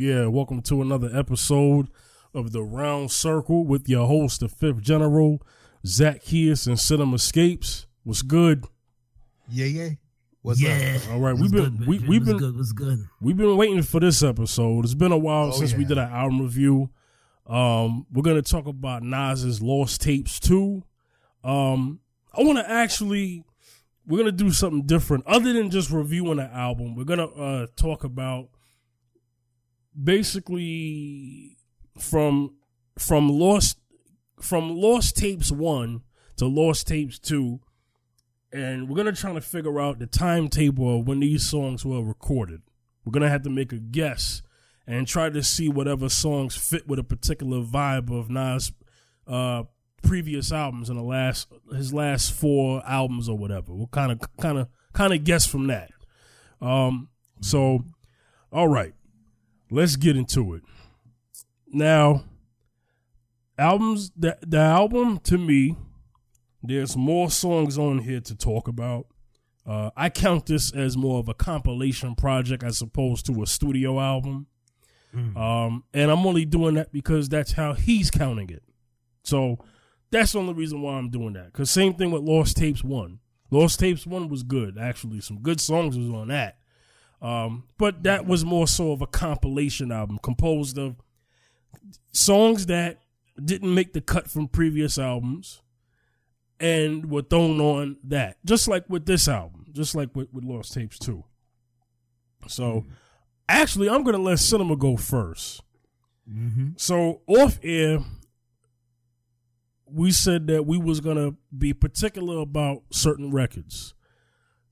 Yeah, welcome to another episode of the Round Circle with your host, the Fifth General, Zacchaeus and Cinema Escapes. What's good? Yeah, yeah. What's yeah. up? All right, we've been good, we, we've What's been good. What's good? we've been waiting for this episode. It's been a while Oh, since we did an album review. Um, we're gonna talk about Nas's Lost Tapes too. Um, I want to actually we're gonna do something different other than just reviewing the album. We're gonna uh talk about basically from from Lost from Lost Tapes one to Lost Tapes two, and we're gonna try to figure out the timetable of when these songs were recorded. We're gonna have to make a guess and try to see whatever songs fit with a particular vibe of Nas' uh, previous albums in the last his last four albums or whatever. We'll kind of kind of kind of guess from that. Um, so, all right, let's get into it. Now, albums the the album to me, there's more songs on here to talk about. Uh, I count this as more of a compilation project as opposed to a studio album. Um, and I'm only doing that because that's how he's counting it. So that's the only reason why I'm doing that. Because same thing with Lost Tapes One. Lost Tapes One was good, actually. Some good songs was on that. Um, but that was more so of a compilation album composed of songs that didn't make the cut from previous albums and were thrown on that. Just like with this album, just like with, with Lost Tapes 2. So actually, I'm going to let Cinema go first. Mm-hmm. So off air, we said that we was gonna be particular about certain records.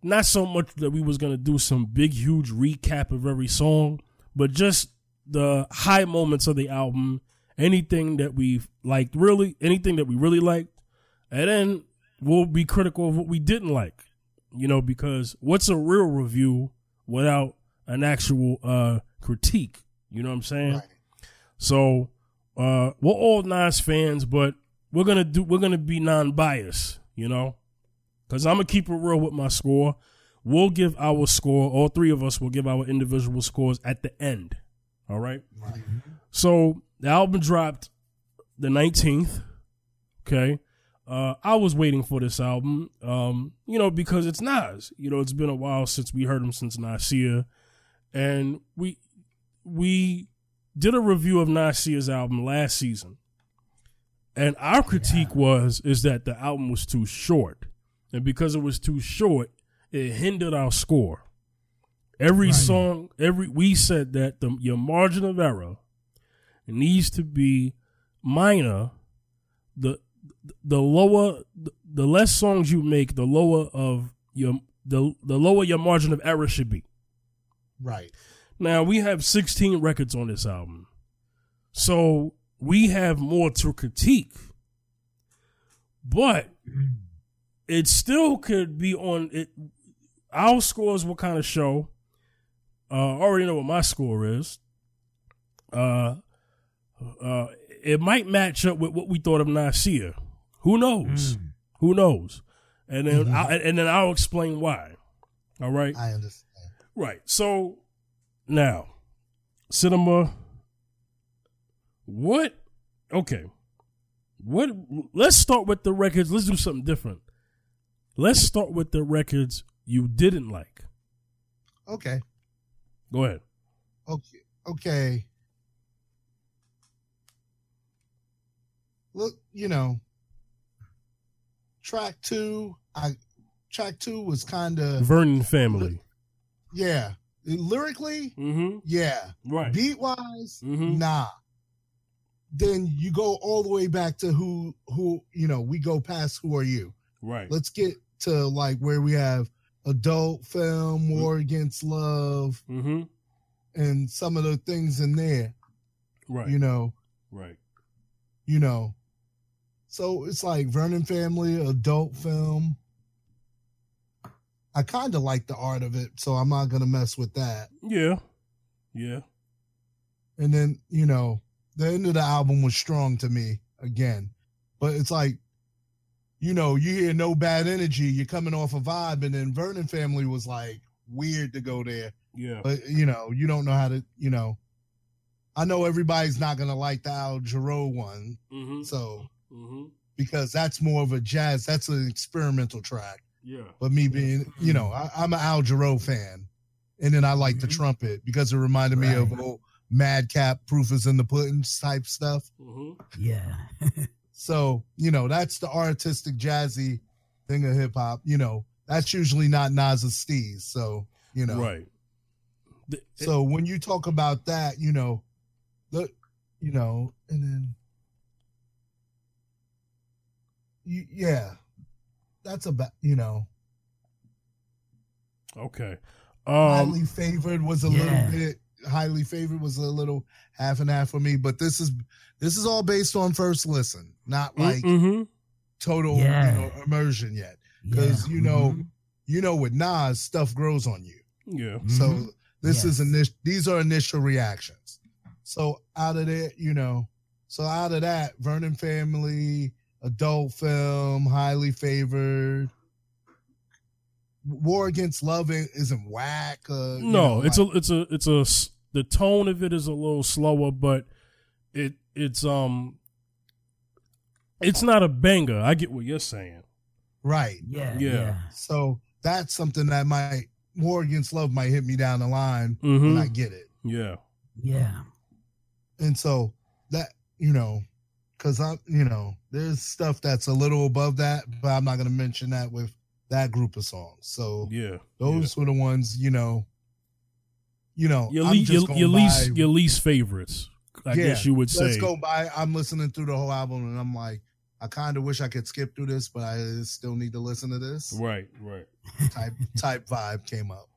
Not so much that we was gonna do some big, huge recap of every song, but just the high moments of the album, anything that we liked, really, anything that we really liked, and then we'll be critical of what we didn't like. You know, because what's a real review without an actual uh critique? You know what I'm saying? Right. So uh, we're all Nas fans, but we're gonna do we're gonna be non-biased, you know, because I'm gonna keep it real with my score. We'll give our score. All three of us will give our individual scores at the end. All right. Right. So the album dropped the 19th. Okay. Uh, I was waiting for this album, um, you know, because it's Nas. You know, it's been a while since we heard him since Nasir, and we we did a review of Nasir's album last season, and our critique was is that the album was too short, and because it was too short, it hindered our score. Every Right. song, every we said that the your margin of error needs to be minor. The the lower the less songs you make, the lower of your the the lower your margin of error should be. Right. Now we have 16 records on this album. So we have more to critique. But it still could be on it our scores will kind of show. Uh I already know what my score is. Uh uh it might match up with what we thought of Nasir. Who knows? Mm. Who knows? And then Mhm. I, and then I'll explain why. All right. I understand. Right. So now, cinema. What? Okay. What? Let's start with the records. Let's do something different. Let's start with the records you didn't like. Okay. Go ahead. Okay. Okay. Look, you know, track two, I track two was kind of Vernon family. yeah. Lyrically, Mm-hmm. yeah. Right. Beat wise, Mhm. nah. Then you go all the way back to who who you know, we go past who are you. Right. Let's get to like where we have adult film, war against love, Mm-hmm. and some of the things in there, Right. you know, right. you know. So it's like Vernon Family, adult film. I kind of like the art of it, so I'm not gonna mess with that. Yeah. Yeah. And then, you know, the end of the album was strong to me again. But it's like, you know, you hear no bad energy, you're coming off a vibe, and then Vernon family was like weird to go there. Yeah. But you know, you don't know how to, you know, I know everybody's not gonna like the Al Jarreau one, Mm-hmm. so mm-hmm. because that's more of a jazz, that's an experimental track. Yeah. But me being, you know, I, I'm an Al Jarreau fan, and then I like the Mhm. trumpet because it reminded me of Right. old Madcap, Proof is in the Pudding type stuff. Mm-hmm. Yeah. So you know, that's the artistic jazzy thing of hip hop. You know, that's usually not Nas's steez. So you know, Right. The- So when you talk about that, you know, the you know, and then you, yeah, that's about you know, okay. highly Um. favored was a yeah. little bit highly favored was a little half and half for me, but this is this is all based on first listen, not like mm-hmm. total Yeah. you know, immersion yet. 'Cause, Yeah. you know, Mhm. You know, with Nas, stuff grows on you. Yeah. So this is initial. These are initial reactions. So out of it, you know, so out of that, Vernon Family, adult film, highly favored. War Against Love isn't whack. Uh, you No, know, it's like- a it's a it's a the tone of it is a little slower, but it it's um it's not a banger. I get what you're saying. right. Yeah. Yeah. Yeah. So that's something that might War Against Love might hit me down the line Mm-hmm. when I get it. Yeah. Yeah. and so that you know because i'm you know there's stuff that's a little above that but i'm not going to mention that with that group of songs so Yeah. those were the ones you know you know Your, le- your, your least your least favorites. I Yeah, guess you would say. let's go by i'm listening through the whole album and i'm like i kind of wish i could skip through this but i still need to listen to this Right, right, type type vibe came up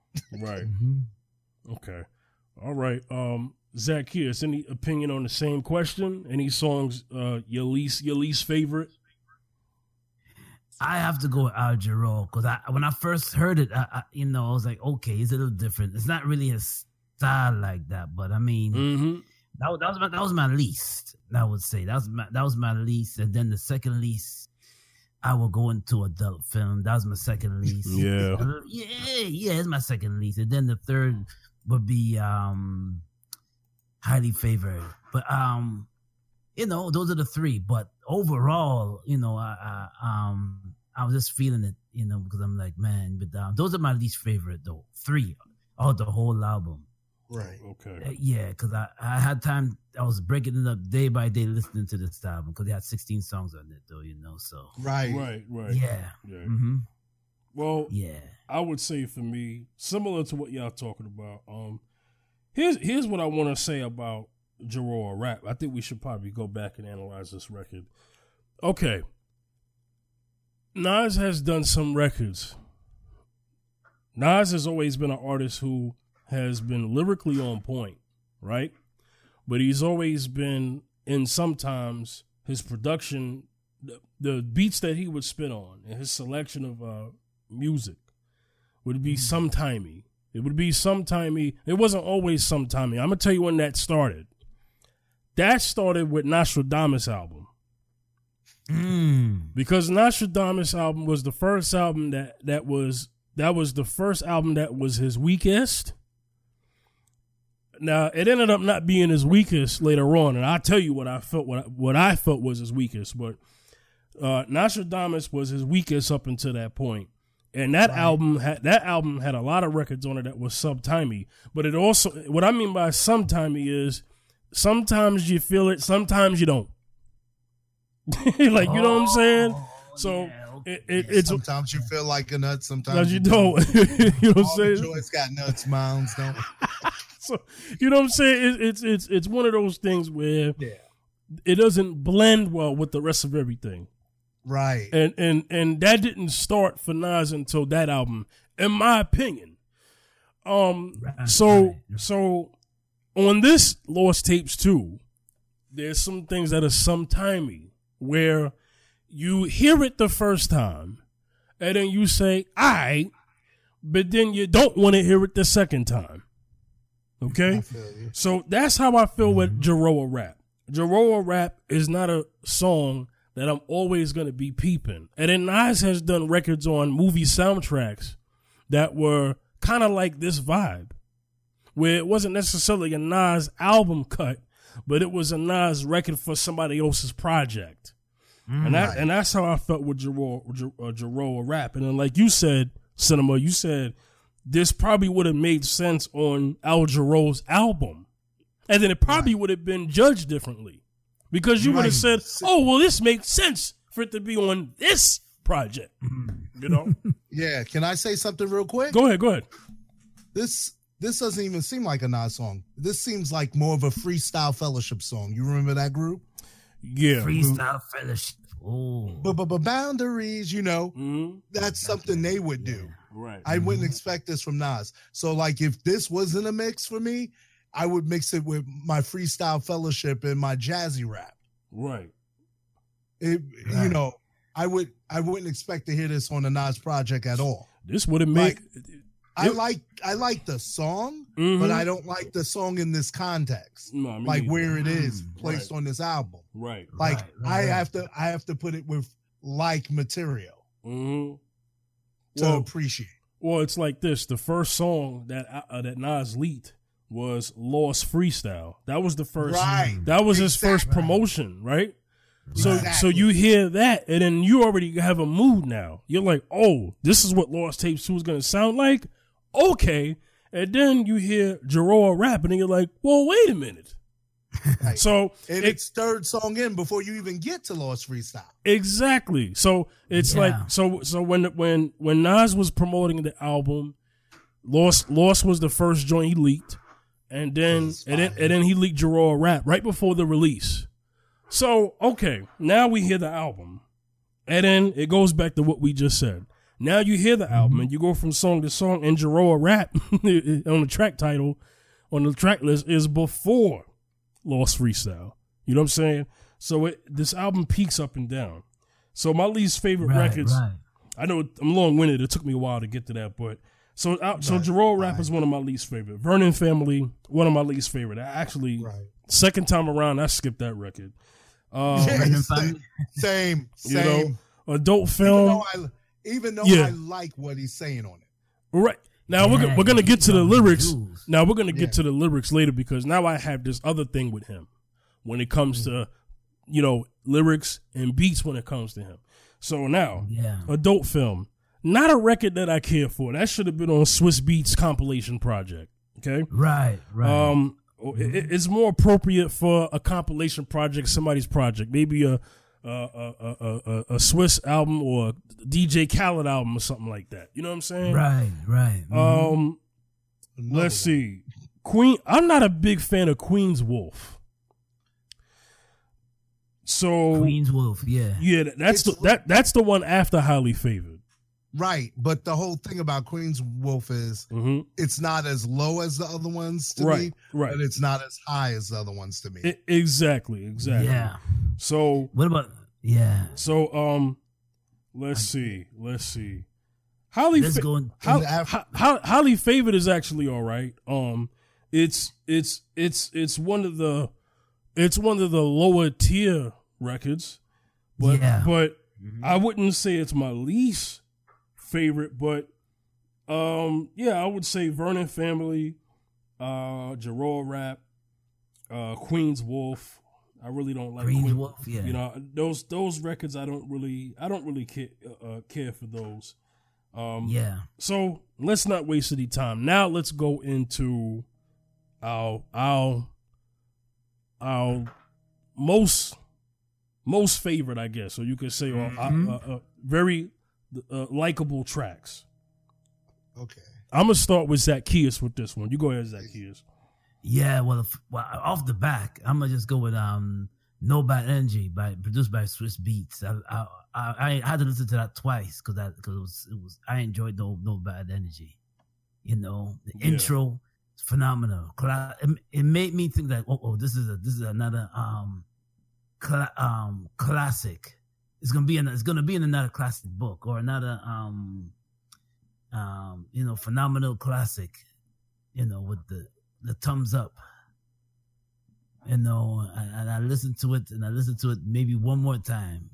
right. Mhm. Okay. All right. Um Zach, Zacchaeus, any opinion on the same question? Any songs uh your least your least favorite? I have to go with Al Jarreau because I when I first heard it, I, I, you know, I was like, okay, it's a little different. It's not really a style like that, but I mean, Mm-hmm. that, was- that was my that was my least. I would say that was my that was my least, and then the second least, I will go into adult film. That was my second least. Yeah. Uh, yeah, yeah, it's my second least, and then the third would be um highly favored. But um, you know, those are the three. But overall, you know, I, I um I was just feeling it, you know, because I'm like, man, but um, those are my least favorite though. Three, oh, the whole album. right Uh, Okay. Yeah, because I, I had time. I was breaking it up day by day, listening to this album because they had 16 songs on it, though. You know, so right Right, right. yeah, Yeah. hmm Well, yeah, I would say for me, similar to what y'all talking about. Um, here's here's what I want to say about Jarreau rap. I think we should probably go back and analyze this record. Okay, Nas has done some records. Nas has always been an artist who has been lyrically on point, right? But he's always been, and sometimes his production, the, the beats that he would spin on, and his selection of uh, music would be sometimey. It would be sometimey. It wasn't always sometimey. I'm gonna tell you when that started. That started with Nostradamus album mm. because Nostradamus album was the first album that that was that was the first album that was his weakest. Now it ended up not being his weakest later on, and I'll tell you what I felt what I, what I felt was his weakest. But uh, Nostradamus was his weakest up until that point, and that album had that album had a lot of records on it that was subtimey. But it also what I mean by subtimey is sometimes you feel it, sometimes you don't. like you know what I'm saying? Oh, So yeah, okay. it, it, it's sometimes you feel like a nut sometimes sometimes you don't. you know what I'm the saying? joints got nuts mounds don't So you know what I'm saying? It, it's it's it's one of those things where yeah it doesn't blend well with the rest of everything. right and and and that didn't start for Nas until that album, in my opinion. Um, Right, so right. so on this Lost Tapes too, there's some things that are sometimey where you hear it the first time, and then you say, "I," but then you don't want to hear it the second time. Okay, I feel you. so that's how I feel with mm-hmm. Jarreau rap. Jarreau rap is not a song that I'm always going to be peeping. And then Nas has done records on movie soundtracks that were kind of like this vibe. where it wasn't necessarily a Nas album cut, but it was a Nas record for somebody else's project. And that and that's how I felt with Jarreau, uh, Jarreau rap. And then, like you said, Cinema, you said this probably would have made sense on Al Jarreau's album, and then it probably would have been judged differently because you would have said, "Oh, well, this makes sense for it to be on this project." You know? Yeah, can I say something real quick? go ahead, go ahead. This this doesn't even seem like a Nas song. This seems like more of a freestyle fellowship song. You remember that group? Yeah. Freestyle fellowship. Oh, But but but boundaries, you know, hmm that's something they would do. Right. I wouldn't expect this from Nas. So like if this wasn't a mix for me, I would mix it with my freestyle fellowship and my jazzy rap. right. It, You know, I would I wouldn't expect to hear this on a Nas project at all. This would have made. I like I like the song, Mhm. but I don't like the song in this context. No, me like where it is Mm, placed right. on this album. Right. Like Right, I right, right. have to I have to put it with like material hmm to Well, appreciate. well, it's like this. The first song that uh, that Nas leaked was "Lost Freestyle." That was the first. Right. That was his first promotion, right? So, so you hear that, and then you already have a mood now. You're like, "Oh, this is what Lost Tape Two is going to sound like." Okay, and then you hear Jarreau rapping, and you're like, "Well, wait a minute." Right. So And it- it's third song in before you even get to Lost Freestyle. Exactly. So it's Yeah. like so so when when when Nas was promoting the album, Lost Lost was the first joint he leaked, and then and then and then he leaked Jarreau rap right before the release. So okay, now we hear the album, and then it goes back to what we just said. Now you hear the album and you go from song to song, and Jarreau rap on the track title on the track list is before Lost Freestyle. You know what I'm saying? So it, this album peaks up and down. So my least favorite right, records. right. I know I'm long winded. It took me a while to get to that, but so out, so Right, Jarreau Rap is one of my least favorite. Vernon Family, one of my least favorite. I actually Right. second time around, I skipped that record. Uh, Yeah, Vernon same, same. You know, same. adult even film, though I even though Yeah. I like what he's saying on it. right? Now we're Yeah, go- we're gonna get to the lyrics. Now we're gonna get Yeah. to the lyrics later because now I have this other thing with him when it comes to you know lyrics and beats when it comes to him. So now Yeah. adult film, not a record that I care for. That should have been on Swizz Beatz compilation project. Okay. Right, right. Um, it, it's more appropriate for a compilation project, somebody's project, maybe a a, a, a, a, a Swizz album or a DJ Khaled album or something like that. You know what I'm saying? right, right. Mhm. Um, Another let's one. see. Queen. I'm not a big fan of Queen's Wolf. So Queen's Wolf, yeah. yeah, that's the, that that's the one after highly favored. Right, but the whole thing about Queen's Wolf is hmm it's not as low as the other ones to Right, me, right. but it's not as high as the other ones to me. I- exactly, exactly. Yeah. So What about yeah? So um, let's see, let's see. Highly, Let's fa- go in- How, in the af- how, how, favored is actually all right. Um, it's it's it's it's one of the it's one of the lower tier records, but Yeah. but Mhm. I wouldn't say it's my least favorite. But um, yeah, I would say Vernon Family, uh, Jarreau Rap, uh, Queen's Wolf. I really don't like Queen's Queen- Wolf, yeah. you know those those records i don't really i don't really care, uh, care for those um yeah. so let's not waste any time now let's go into our our our most most favorite i guess or you could say uh, Mhm. uh, uh, very uh, likable tracks okay. i'm gonna start with zacchaeus with this one you go ahead zacchaeus Yeah, well, if, well, off the back, I'm gonna just go with um, "No Bad Energy" by produced by Swizz Beatz. I I, I, I had to listen to that twice because that because it was it was I enjoyed "No No Bad Energy." You know, the Yeah. intro is phenomenal. Cla- It, it made me think that oh, oh this is a this is another um, cla- um classic. It's gonna be in it's gonna be in another classic book or another um um you know phenomenal classic. You know with the the thumbs up. You know, and, I listened to it and I listened to it maybe one more time.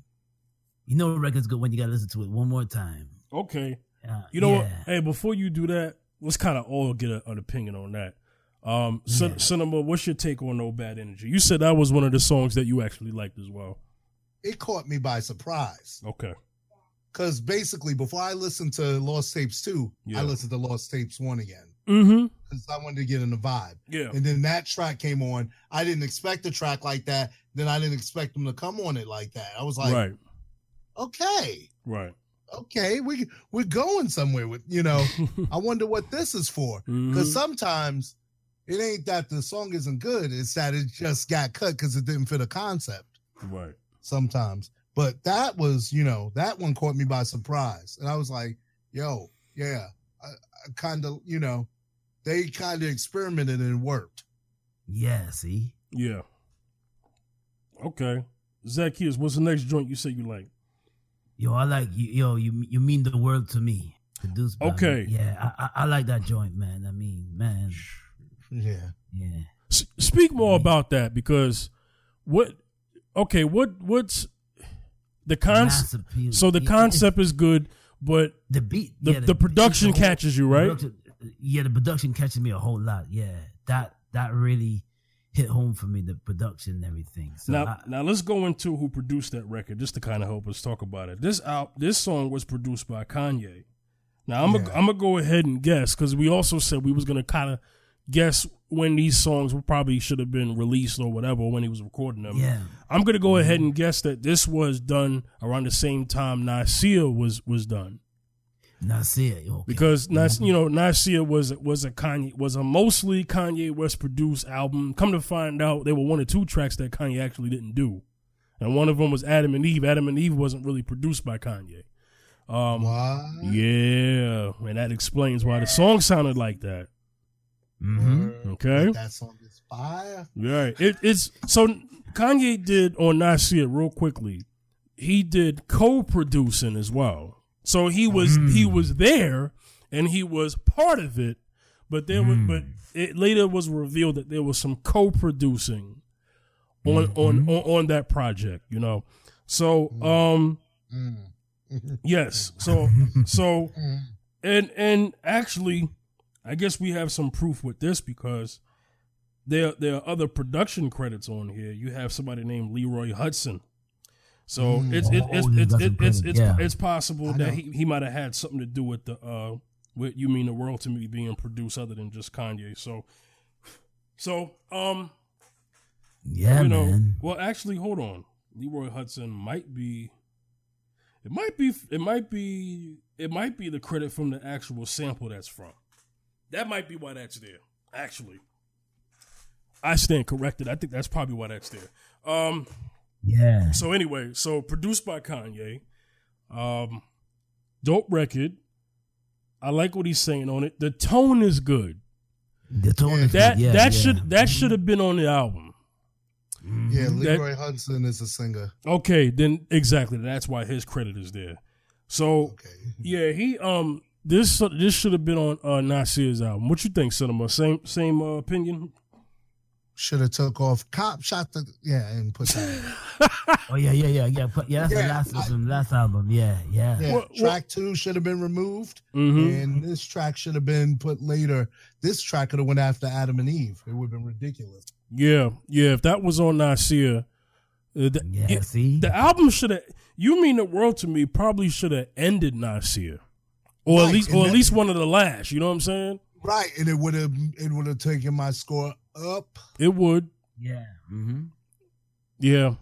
You know, the record's good when you gotta listen to it one more time. okay Uh, You know what? Hey, before you do that, let's kind of all get a, an opinion on that. Um, Yeah. Cinema, what's your take on No Bad Energy? You said that was one of the songs that you actually liked as well. It caught me by surprise Okay. because basically, before I listened to Lost Tapes two, Yeah. I listened to Lost Tapes one again Mm-hmm. because I wanted to get in the vibe. Yeah. And then that track came on. I didn't expect a track like that. Then I didn't expect them to come on it like that. I was like, right. okay, Right. okay, we we're going somewhere with you know. I wonder what this is for. Because Mhm. sometimes it ain't that the song isn't good; it's that it just got cut because it didn't fit a concept. Right. Sometimes, but that was you know that one caught me by surprise, and I was like, "Yo, yeah," I, I kind of you know they kind of experimented and it worked. Yeah, see? Yeah. Okay. Zacchaeus, what's the next joint you say you like? Yo, I like you. Yo, you you mean the world to me. Produced by Okay. Yeah, I, I I like that joint, man. I mean, man. Yeah, Yeah. S- speak more about that because what? Okay, what what's the concept? So the concept is good, but the beat, the, yeah, the production whole- catches you, right? yeah, the production catches me a whole lot. Yeah, that that really hit home for me. The production and everything. So now, I- now let's go into who produced that record, just to kind of help us talk about it. This out, this song was produced by Kanye. Now I'm Yeah. gonna I'm gonna go ahead and guess because we also said we was gonna kind of guess when these songs were probably should have been released or whatever when he was recording them. yeah, I'm gonna go ahead and guess that this was done around the same time Nasir was was done Nasir. Okay. because Nas, you know Nasir was was a Kanye was a mostly Kanye West produced album. Come to find out, there were one or two tracks that Kanye actually didn't do, and one of them was Adam and Eve. Adam and Eve wasn't really produced by Kanye. Um, what? yeah, and that explains why the song sounded like that. Hmm Okay. that song is fire. Right. It, it's so Kanye did oh, on Nasir real quickly. He did co-producing as well. So he was mm. he was there and he was part of it, but there was but mm. it later was revealed that there was some co-producing on mm-hmm. on, on on that project. You know, so mm. um yes, so so and and actually, I guess we have some proof with this because there there are other production credits on here. You have somebody named Leroy Hudson. So it's it, it's Oh, it's it's it's it's, Yeah. it's possible that he, he might have had something to do with the uh with you mean the world to me being produced other than just Kanye. So so um Yeah, you know man. well actually hold on. Leroy Hudson might be it might be it might be it might be the credit from the actual sample that's from. That might be why that's there. Actually. I stand corrected. I think that's probably why that's there. Um Yeah. so anyway, so produced by Kanye. Um dope record. I like what he's saying on it. The tone is good. The tone is That good. yeah, that yeah. should that should have been on the album. Yeah, That- Leroy Hudson is a singer. Okay, then exactly. That's why his credit is there. So Okay. yeah, he um this this should have been on uh Nasir's album. What you think, Cinema? Same same uh, opinion? Should have took off. Cop shot the yeah and put that. Oh yeah, yeah, yeah, yeah. Put, yeah, that's Yeah, the last I- last album. Yeah, yeah. Yeah, What- track two should have been removed, Mhm. and this track should have been put later. This track could have went after Adam and Eve. It would have been ridiculous. Yeah, yeah. If that was on Nasir, uh, the, Yeah, it- see? the album should have. You mean the world to me? Probably should have ended Nasir, or at Right, least, and or at least one of the last. You know what I'm saying? Right, and it would have it would have taken my score up. It would. yeah. Mm-hmm. Yeah.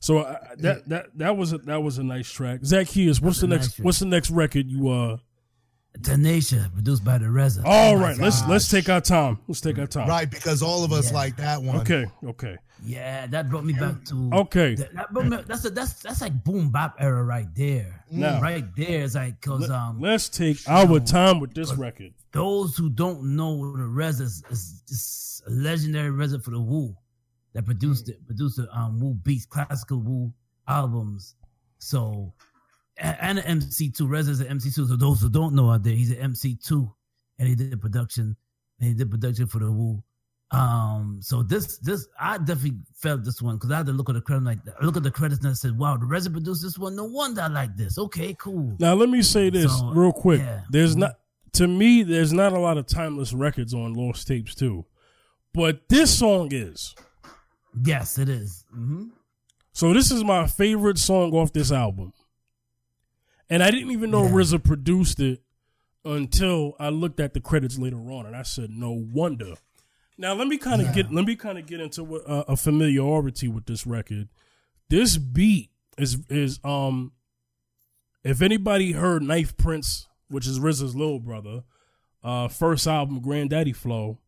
So uh, that that that was a, that was a nice track. Zacchaeus, what's That's the next nice what's the next record you uh? Tanasia, produced by the RZA. All my right, let's let's take our time. Let's take our time. Right, because all of us Yeah. like that one. Okay. Okay. Yeah, that brought me back to Okay. That, that me, that's a, that's that's like boom bap era right there. Now- right there is like cause um Let, um us take our time with this record. those who don't know the RZA is, is, is a legendary Reza for the Wu that produced it, produced the um Wu beats, classical Wu albums. So a- and an MC two. RZA's an MC two. So those who don't know out there, he's an MC two, and he did production, and he did production for the Wu. Um, so this this I definitely felt this one because I had to look at the credit like I look at the credits and I said, "Wow, the RZA produced this one. No wonder I like this. Okay, cool." Now let me say this So, real quick. yeah. There's not to me. There's not a lot of timeless records on Lost Tapes too. but this song is. Yes, it is. Mm-hmm. So this is my favorite song off this album. And I didn't even know Yeah. RZA produced it until I looked at the credits later on, and I said, "No wonder." Now let me kind of Yeah. get let me kind of get into what, uh, a familiarity with this record. This beat is is um, if anybody heard 9th Prince, which is RZA's little brother, uh, first album Granddaddy Flow,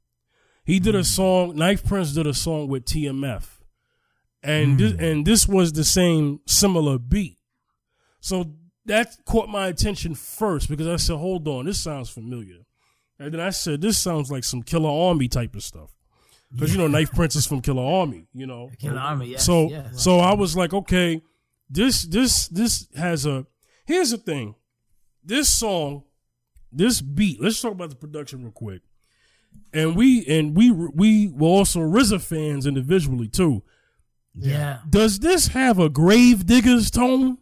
he did a song. 9th Prince did a song with TMF, and this, and this was the same similar beat. So that caught my attention first because I said, "Hold on, this sounds familiar." And then I said, "This sounds like some Killarmy type of stuff." Because you know, 9th Prince is from Killarmy. You know, Killarmy, yes, so yes. so I was like, okay, this this this has a. Here's the thing, this song, this beat. Let's talk about the production real quick. And we and we we were also RZA fans individually too. Yeah, Does this have a Gravediggaz tone?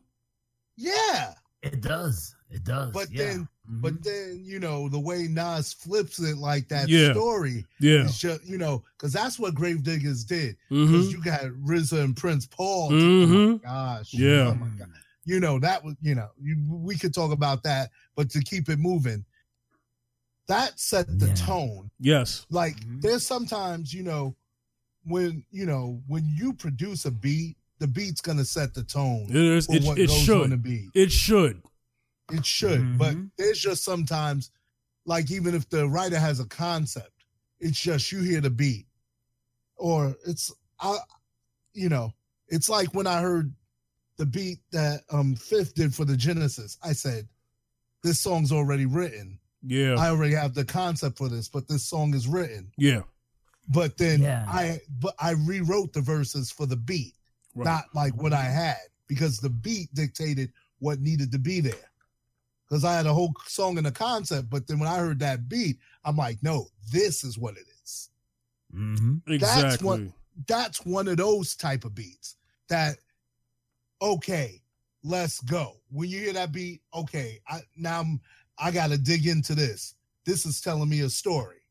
Yeah. It does. It does. But yeah. then Mhm. but then, you know, the way Nas flips it like that Yeah. story Yeah. is just you know, because that's what Gravediggaz did. Because you got RZA and Prince Paul. Mhm. Oh my gosh. Yeah. Oh my God. You know, that was, you know, you, we could talk about that, but to keep it moving, that set the Yeah. tone. Yes. Like Mhm. there's sometimes, you know, when you know, when you produce a beat, the beat's gonna set the tone It is. for It, what it goes on the should. beat. It should. It should, but Mhm. there's just sometimes, like even if the writer has a concept, it's just you hear the beat, or it's I, you know, it's like when I heard the beat that um Fifth did for the Genesis. I said, this song's already written. Yeah. I already have the concept for this, but this song is written. yeah. But then Yeah. I but I rewrote the verses for the beat, Right. not like what I had, because the beat dictated what needed to be there. Because I had a whole song and a concept, but then when I heard that beat, I'm like, no, this is what it is. Mhm. exactly. that's what- That's one of those type of beats that, okay, let's go. When you hear that beat, okay, I now I'm, I got to dig into this. This is telling me a story.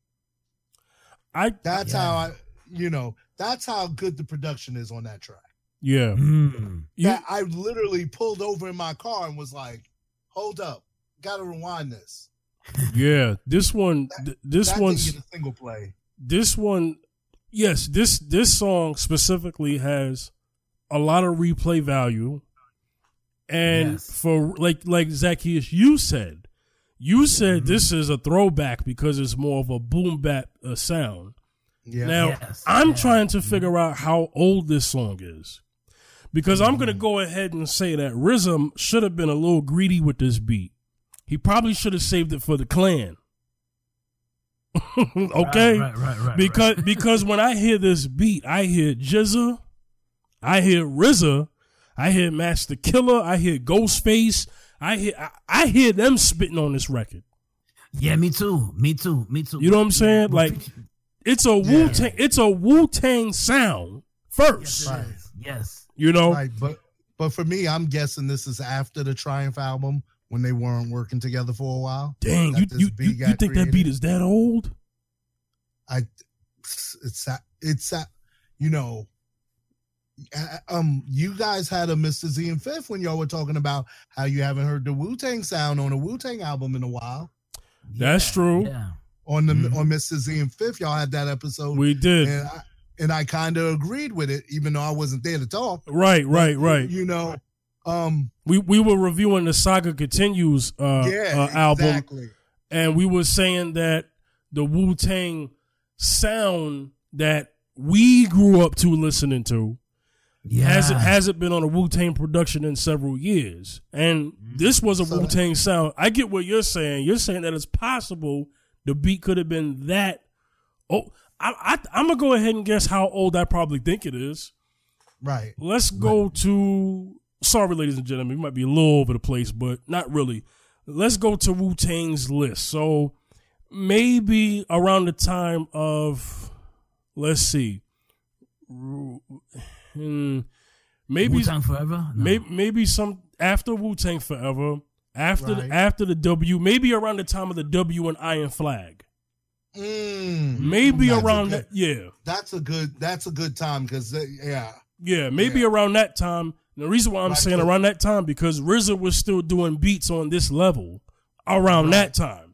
I That's Yeah. how I, you know, that's how good the production is on that track. Yeah. Mm. You- that I literally pulled over in my car and was like, "Hold up, gotta rewind this." yeah. This one. th- This that one's. a single play. this one yes this this song specifically has a lot of replay value and Yes. for like like zacchaeus you said you said Mhm. this is a throwback because it's more of a boom bap uh, sound Yeah, now Yes, i'm yeah. trying to figure out how old this song is because i'm going to go ahead and say that RZA should have been a little greedy with this beat he probably should have saved it for the clan okay Right, right, right, because because when I hear this beat, I hear GZA, I hear RZA, I hear Masta Killa, I hear Ghostface, I hear I, I hear them spitting on this record. yeah, me too. Me too. Me too. You know what I'm saying? Like it's a Yeah. Wu Tang, it's a Wu Tang sound first. is. Yes. You know, right. But but for me, I'm guessing this is after the Triumph album when they weren't working together for a while. dang, you you, you, you got think that beat is that old? I it's a- it's a- you know. uh, Um, you guys had a Mr. Z and Fifth when y'all were talking about how you haven't heard the Wu Tang sound on a Wu Tang album in a while. That's Yeah, true. Yeah. On the Mhm. on Mr. Z and Fifth, y'all had that episode. We did. and I, and I kind of agreed with it, even though I wasn't there to talk. Right, right, right. You know, um, We we were reviewing the Saga Continues uh, yeah, uh, album. exactly. and we were saying that the Wu Tang sound that we grew up to listening to Yeah. hasn't hasn't been on a Wu Tang production in several years, and this was a So- Wu Tang sound. I get what you're saying. You're saying that it's possible the beat could have been that. Oh, I, I I'm gonna go ahead and guess how old I probably think it is. Right. Let's go to. Sorry, ladies and gentlemen, we might be a little over the place, but not really. Let's go to Wu Tang's list. So maybe around the time of, let's see, hmm, maybe Wu Tang Forever. No. maybe maybe some after Wu Tang Forever, after Right. the, after the W, maybe around the time of the W and Iron Flag. Mm, Maybe around okay. that. Yeah, that's a good. That's a good time because yeah, yeah, maybe Yeah. around that time. The reason why I'm Right, saying around that time because RZA was still doing beats on this level around that time.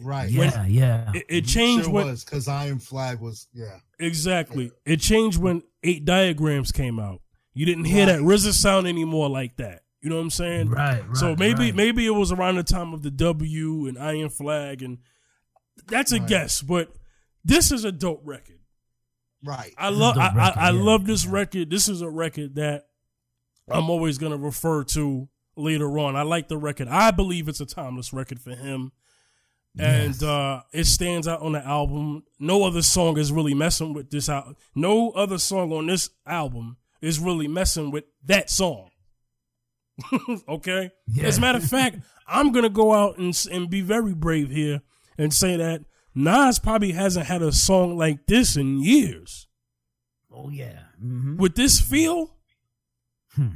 right. Yeah, yeah. It, it changed sure when because Iron Flag was yeah. exactly. It changed when Eight Diagrams came out. You didn't hear that Right. RZA sound anymore like that. You know what I'm saying? right, right. so maybe right. maybe it was around the time of the W and Iron Flag, and that's a Right. guess. But this is a dope record. Right. I This is a love I, I, I yeah. love this record. This is a record that I'm always gonna refer to later on. I like the record. I believe it's a timeless record for him. And Yes. uh it stands out on the album. No other song is really messing with this out. No other song on this album is really messing with that song. okay? Yeah. As a matter of fact, I'm gonna go out and and be very brave here and say that Nas probably hasn't had a song like this in years. Oh yeah. hmm With this feel, Hmm.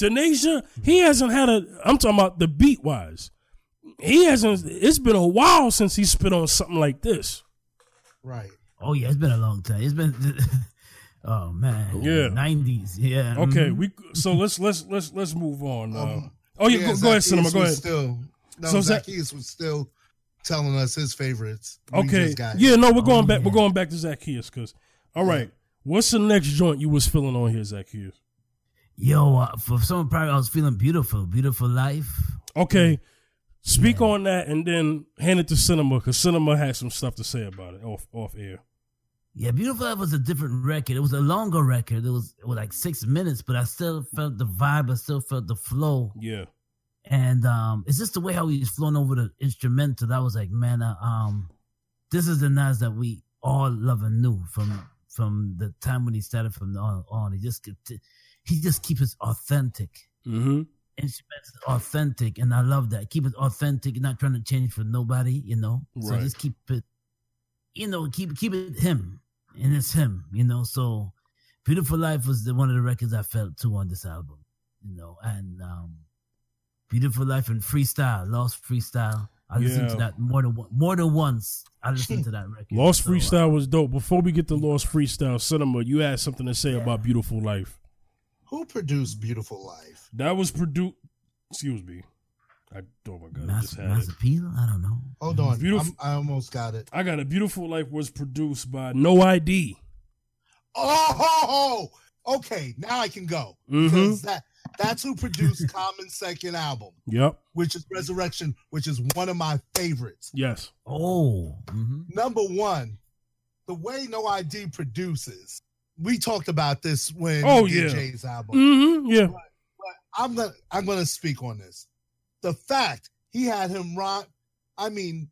Tanasia, he hasn't had a. I'm talking about the beat wise. He hasn't. It's been a while since he spit on something like this. Right. Oh yeah, it's been a long time. It's been. oh man. Yeah. Nineties. Yeah. Okay, mhm. we so let's let's let's let's move on. Uh, Um, oh yeah, go, go ahead, Zacchaeus cinema. Go ahead. Still, no, So Zac- Zacchaeus was still telling us his favorites. Okay, yeah, no, we're going Oh, back. We're going back to Zacchaeus because. All right, what's the next joint you was feeling on here, Zacchaeus? Yo, uh, for some probably I was feeling beautiful, beautiful life. Okay, speak on that and then hand it to Cinema because Cinema has some stuff to say about it off off air. Yeah, Beautiful Life was a different record. It was a longer record. It was, it was like six minutes, but I still felt the vibe. I still felt the flow. Yeah, And um, it's just the way how he's was flowing over the instrumental. That was like, man, uh, um, this is the Nas that we all love and knew from from the time when he started from on. on. He just he just keeps it authentic. mm-hmm. Instruments authentic, and I love that. Keep it authentic, not trying to change for nobody, you know. So just keep it, you know, keep keep it him, and it's him, you know. So, "Beautiful Life" was the, one of the records I felt too on this album, you know, and um, "Beautiful Life" and "Freestyle," "Lost Freestyle." I listened to that more than more than once. I listened to that record. Lost So, uh, Freestyle was dope. Before we get to Lost Freestyle Cinema, you had something to say about Beautiful Life. Who produced Beautiful Life? That was produced. Excuse me. I oh my god, I just Master, had it. Master Peel? I don't know. Hold on, Beautiful- I'm, I almost got it. I got a Beautiful Life was produced by No ID. Oh, okay. Now I can go Mhm. because that that's who produced Common's second album, Yep. which is Resurrection, which is one of my favorites. Yes. Oh, mhm. Number one, the way No ID produces. We talked about this when Oh, we did yeah. Jay's album. Mm-hmm. Yeah. But I'm gonna I'm gonna speak on this. The fact he had him rock, I mean,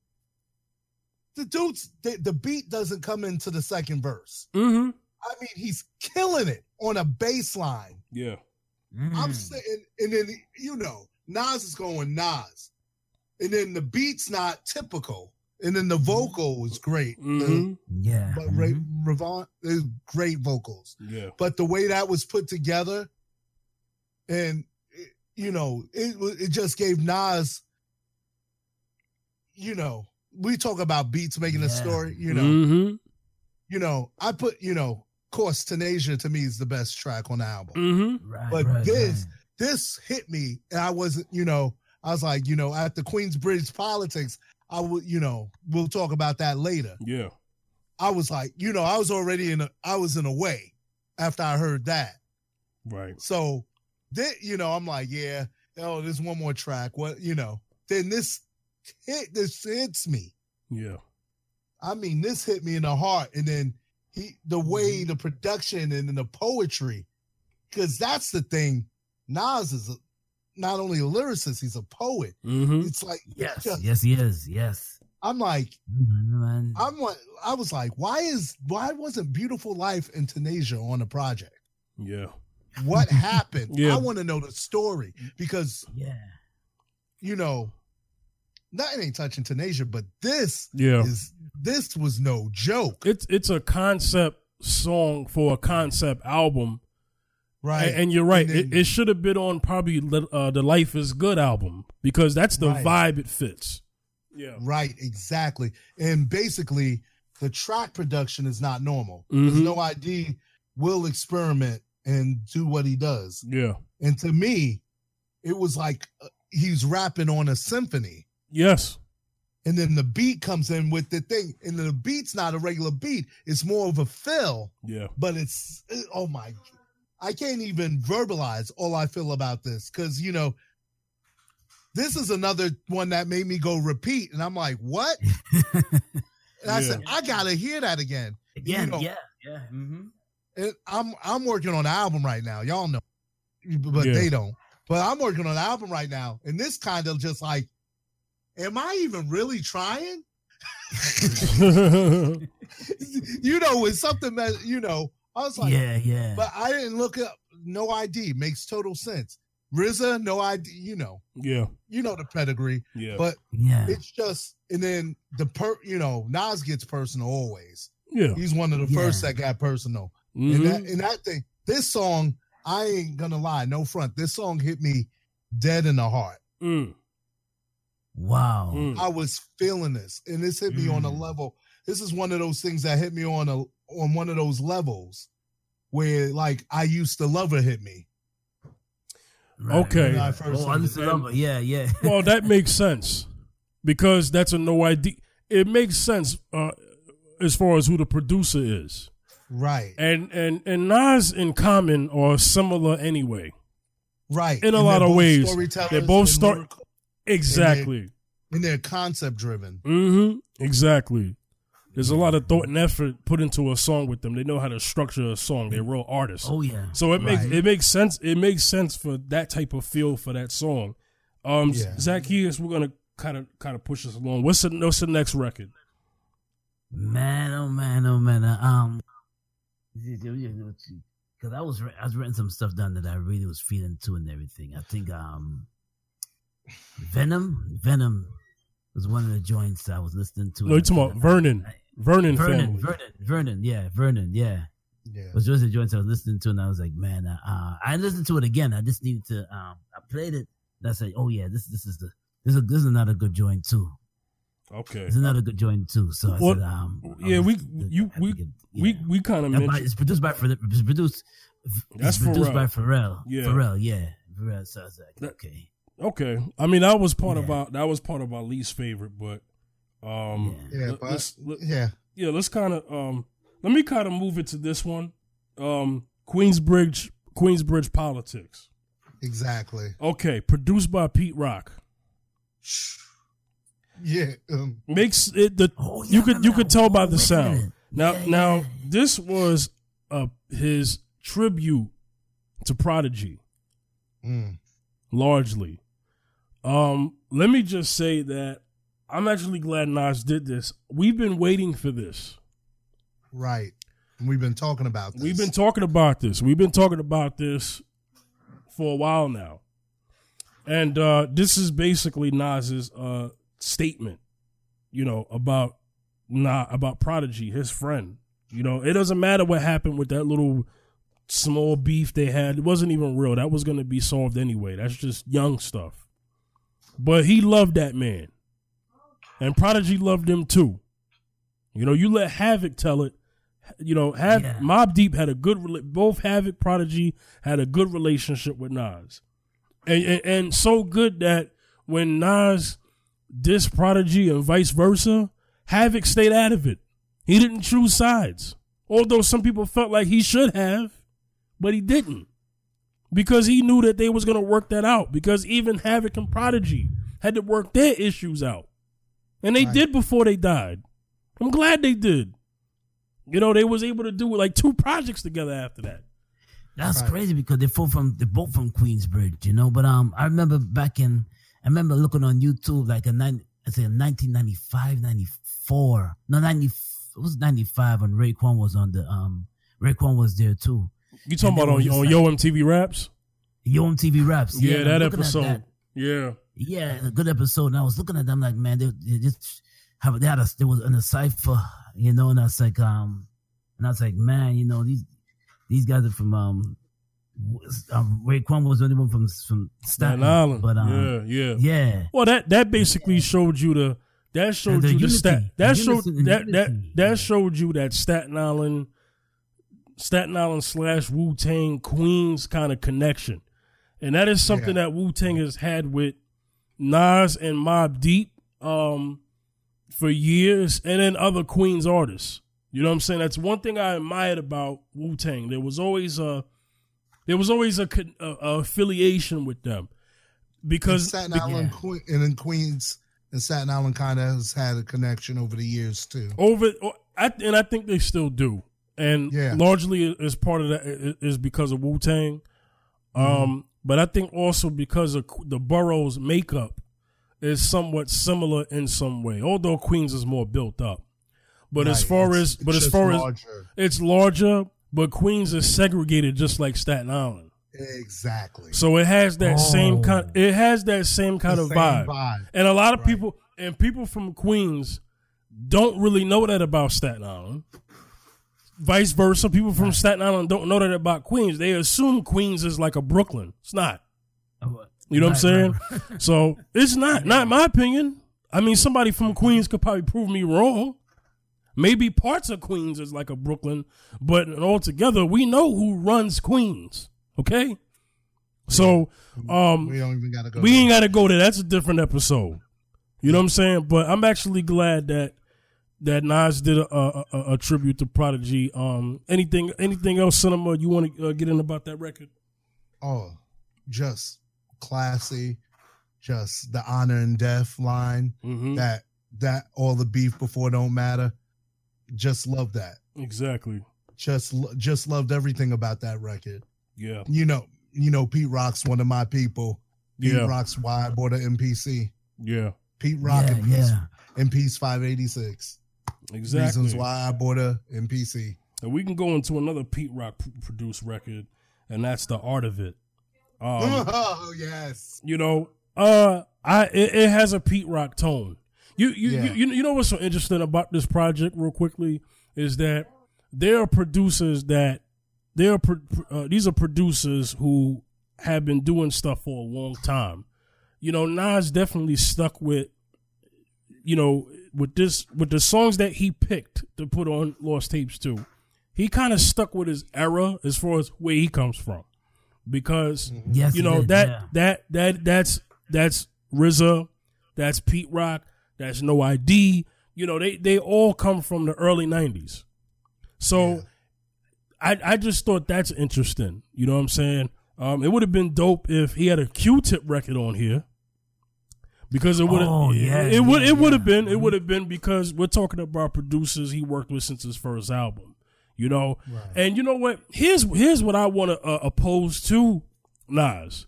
the dude's the, the beat doesn't come into the second verse. Mm-hmm. I mean, he's killing it on a bass line. Yeah. I'm Mm. saying, and then you know, Nas is going Nas, and then the beat's not typical, and then the vocal is great. Mm-hmm. yeah. But Ray mhm. Ravon, there's great vocals. Yeah. but the way that was put together and it- you know it it just gave Nas you know we talk about beats making a story you know Mm-hmm. you know I put you know of course Tanasia to me is the best track on the album Mm-hmm. Right, but right, this- right. this hit me and I wasn't you know I was like you know at the Queensbridge politics I would you know we'll talk about that later Yeah. I was like you know I was already in a I was in a way after I heard that Right. So then, you know, I'm like, yeah, oh, there's one more track. What, you know, then this hit, this hits me. Yeah. I mean, this hit me in the heart. And then he, the Mm-hmm. way the production and the poetry, because that's the thing. Nas is a, not only a lyricist, he's a poet. Mm-hmm. It's like, Yes, just- yes, he is. Yes. I'm like, Mhm. I'm like, I was like, why is, why wasn't Beautiful Life and Tanasia on the project? Yeah. What happened? Yeah. I want to know the story because yeah. you know, nothing ain't touching Tanasia, but this Yeah. is this was no joke, It's it's a concept song for a concept album, right? and, and you're right. And then- it, it should have been on probably uh, the Life Is Good album because that's the Right. vibe it fits. Yeah. Right, exactly. And basically, the track production is not normal. There's Mhm. no ID will experiment and do what he does. Yeah. And to me, it was like uh, he's rapping on a symphony. Yes. And then the beat comes in with the thing. And the beat's not a regular beat, it's more of a fill, Yeah. but it's, oh my, I can't even verbalize all I feel about this because, you know, this is another one that made me go repeat. And I'm like, what? And I said, I gotta hear that again. Again, know- yeah, yeah. hmm And I'm I'm working on an album right now. Y'all know, but Yeah. they don't. But I'm working on an album right now, and this kind of just like, am I even really trying? you know, it's something that you know. I was like, yeah, yeah. but I didn't look up. No ID makes total sense. RZA, no ID. You know, yeah. you know the pedigree. Yeah. But yeah. it's just, and then the per, you know, Nas gets personal always. Yeah. He's one of the Yeah. first that got personal. Mhm. And that and that thing, this song, I ain't gonna lie, no front. This song hit me dead in the heart. Mm. Wow. Mm. I was feeling this, and this hit me on a Mm. level. This is one of those things that hit me on a on one of those levels where like I used to love her hit me. Right, Okay. I first Oh, I heard used it. to love it. Yeah, yeah. well, that makes sense because that's a no ID. It makes sense uh, as far as who the producer is, Right, and and and Nas and Common are similar anyway. right. In a And lot of ways, they're both and star- lyrical- Exactly. and they're concept driven. Mm-hmm. Exactly. There's a lot of thought and effort put into a song with them. They know how to structure a song. They're real artists. Oh yeah. So it makes Right. it makes sense. It makes sense for that type of feel for that song. Um, Yeah. Zacchaeus, we're gonna kind of kind of push us along. What's the what's the next record? Man, oh man, oh man. Uh, um, because I was I was writing some stuff down that I really was feeling too and everything. I think um, Venom, Venom was one of the joints I was listening to. No, you're talking about Vernon, Vernon, Vernon, family. Vernon, Vernon, yeah, Vernon, yeah. Yeah. was just the joints I was listening to, and I was like, man, uh, I listened to it again. I just needed to. Um, I played it. And I said, oh yeah, this this is the this is this is another good joint too. Okay. It's another good joint too. So I Well, said, um, I yeah, was- we- you- we- think it- We yeah. we kind of Yeah, but mentioned. it's produced by Pharrell- it's produced. That's it's produced Pharrell. by Pharrell. Yeah. Pharrell, yeah, Pharrell. So I was like, That- okay, Okay, I mean that was part of our that was part of our least favorite, but um, Yeah. Yeah, let- but let's, let, yeah, yeah, let's kind of um, let me kind of move it to this one, um, Queensbridge Queensbridge politics. exactly. Okay, produced by Pete Rock. Yeah, um, Makes it the Oh, yeah, you could you could tell by the sound. Now Yeah, now yeah. this was uh his tribute to Prodigy. mm, largely. Um, let me just say that I'm actually glad Nas did this. We've been waiting for this. right. And we've been talking about this. We've been talking about this. We've been talking about this for a while now. And uh, this is basically Nas's uh, statement, you know, about nah, about Prodigy, his friend. You know, it doesn't matter what happened with that little small beef they had. It wasn't even real. That was going to be solved anyway. That's just young stuff. But he loved that man. And Prodigy loved him too. You know, you let Havoc tell it. You know, have Yeah. Mobb Deep had a good both Havoc Prodigy had a good relationship with Nas. And, and and so good that when Nas dissed Prodigy and vice versa, Havoc stayed out of it. He didn't choose sides. Although some people felt like he should have, but he didn't. Because he knew that they was gonna work that out. Because even Havoc and Prodigy had to work their issues out. And they Right. did before they died. I'm glad they did. You know, they was able to do like two projects together after that. That's Right. crazy because they're both from they're both from Queensbridge, you know. But um, I remember back in I remember looking on YouTube like a nine I say 1995, 94, no 90 it was 95 when Raekwon was on the um Raekwon was there too. You talking about on, on like- Yo MTV Raps? Yo MTV Raps, Yeah, and that I'm looking at episode. that. Yeah. Yeah, a good episode. And I was looking at them like, man, they, they just have they had a there was in a cipher, you know, and I was like, um, and I was like, man, you know, these these guys are from um, um Raekwon was the only one from from Staten Island. but um, yeah, yeah. yeah, Well, that that basically showed you the that showed the you the unity, stat. the That showed unison that that that showed you that Staten Island, Staten Island slash Wu Tang Queens kind of connection, and that is something Yeah. that Wu Tang has had with Nas and Mobb Deep um, for years, and then other Queens artists. You know what I'm saying? That's one thing I admired about Wu Tang. There was always a there was always a, a, a affiliation with them because Staten Island, Yeah. Queen, and then Queens and Staten Island kind of has had a connection over the years too. over I, and I think they still do. And Yeah. largely as part of that is because of Wu Tang. Mm-hmm. Um, but I think also because of the borough's makeup is somewhat similar in some way, although Queens is more built up. But as far it's- as it's but as far as larger. it's larger, but Queens is segregated just like Staten Island. exactly So it has that same Oh. kind. It has that same kind The of same vibe. vibe. and a lot of Right. people and people from Queens don't really know that about Staten Island. Vice versa, people from Staten Island don't know that about Queens. They assume Queens is like a Brooklyn. It's not. You know what I'm saying? So it's not. Not my opinion. I mean, somebody from Queens could probably prove me wrong. Maybe parts of Queens is like a Brooklyn, but altogether, we know who runs Queens. Okay. So, um, we don't even got to go. we there. ain't got to go there. That's a different episode. You know what I'm saying? But I'm actually glad that that Nas did a, a, a, a tribute to Prodigy. Um, anything anything else, cinema? You want to uh, get in about that record? oh, just classy, just the honor and death line. Mm-hmm. That that all the beef before don't matter. Just love that. Exactly. Just just loved everything about that record. Yeah. You know, you know, Pete Rock's one of my people. Pete Yeah. Rock's why I bought an MPC. Yeah. Pete Rock yeah, and Peace, yeah. and Peace 586. Exactly. Reasons why I bought a MPC. And we can go into another Pete Rock produced record, and that's the art of it. Um, oh yes. you know, uh, I it, it has a Pete Rock tone. You you, Yeah. you you know what's so interesting about this project, real quickly, is that there are producers that there are uh, these are producers who have been doing stuff for a long time. You know, Nas definitely stuck with, you know, with this with the songs that he picked to put on Lost Tapes too. He kind of stuck with his era as far as where he comes from, because Yes, you know did, that yeah. that that that's that's RZA, that's Pete Rock, that's No ID. You know they they all come from the early '90s. So Yeah. I I just thought that's interesting. You know what I'm saying? Um, it would have been dope if he had a Q-Tip record on here. Because it would have, Oh, yeah, it, would, yeah, it would have yeah. been, it would have been because we're talking about producers he worked with since his first album, you know. Right. And you know what? Here's here's what I want to uh, oppose to Nas.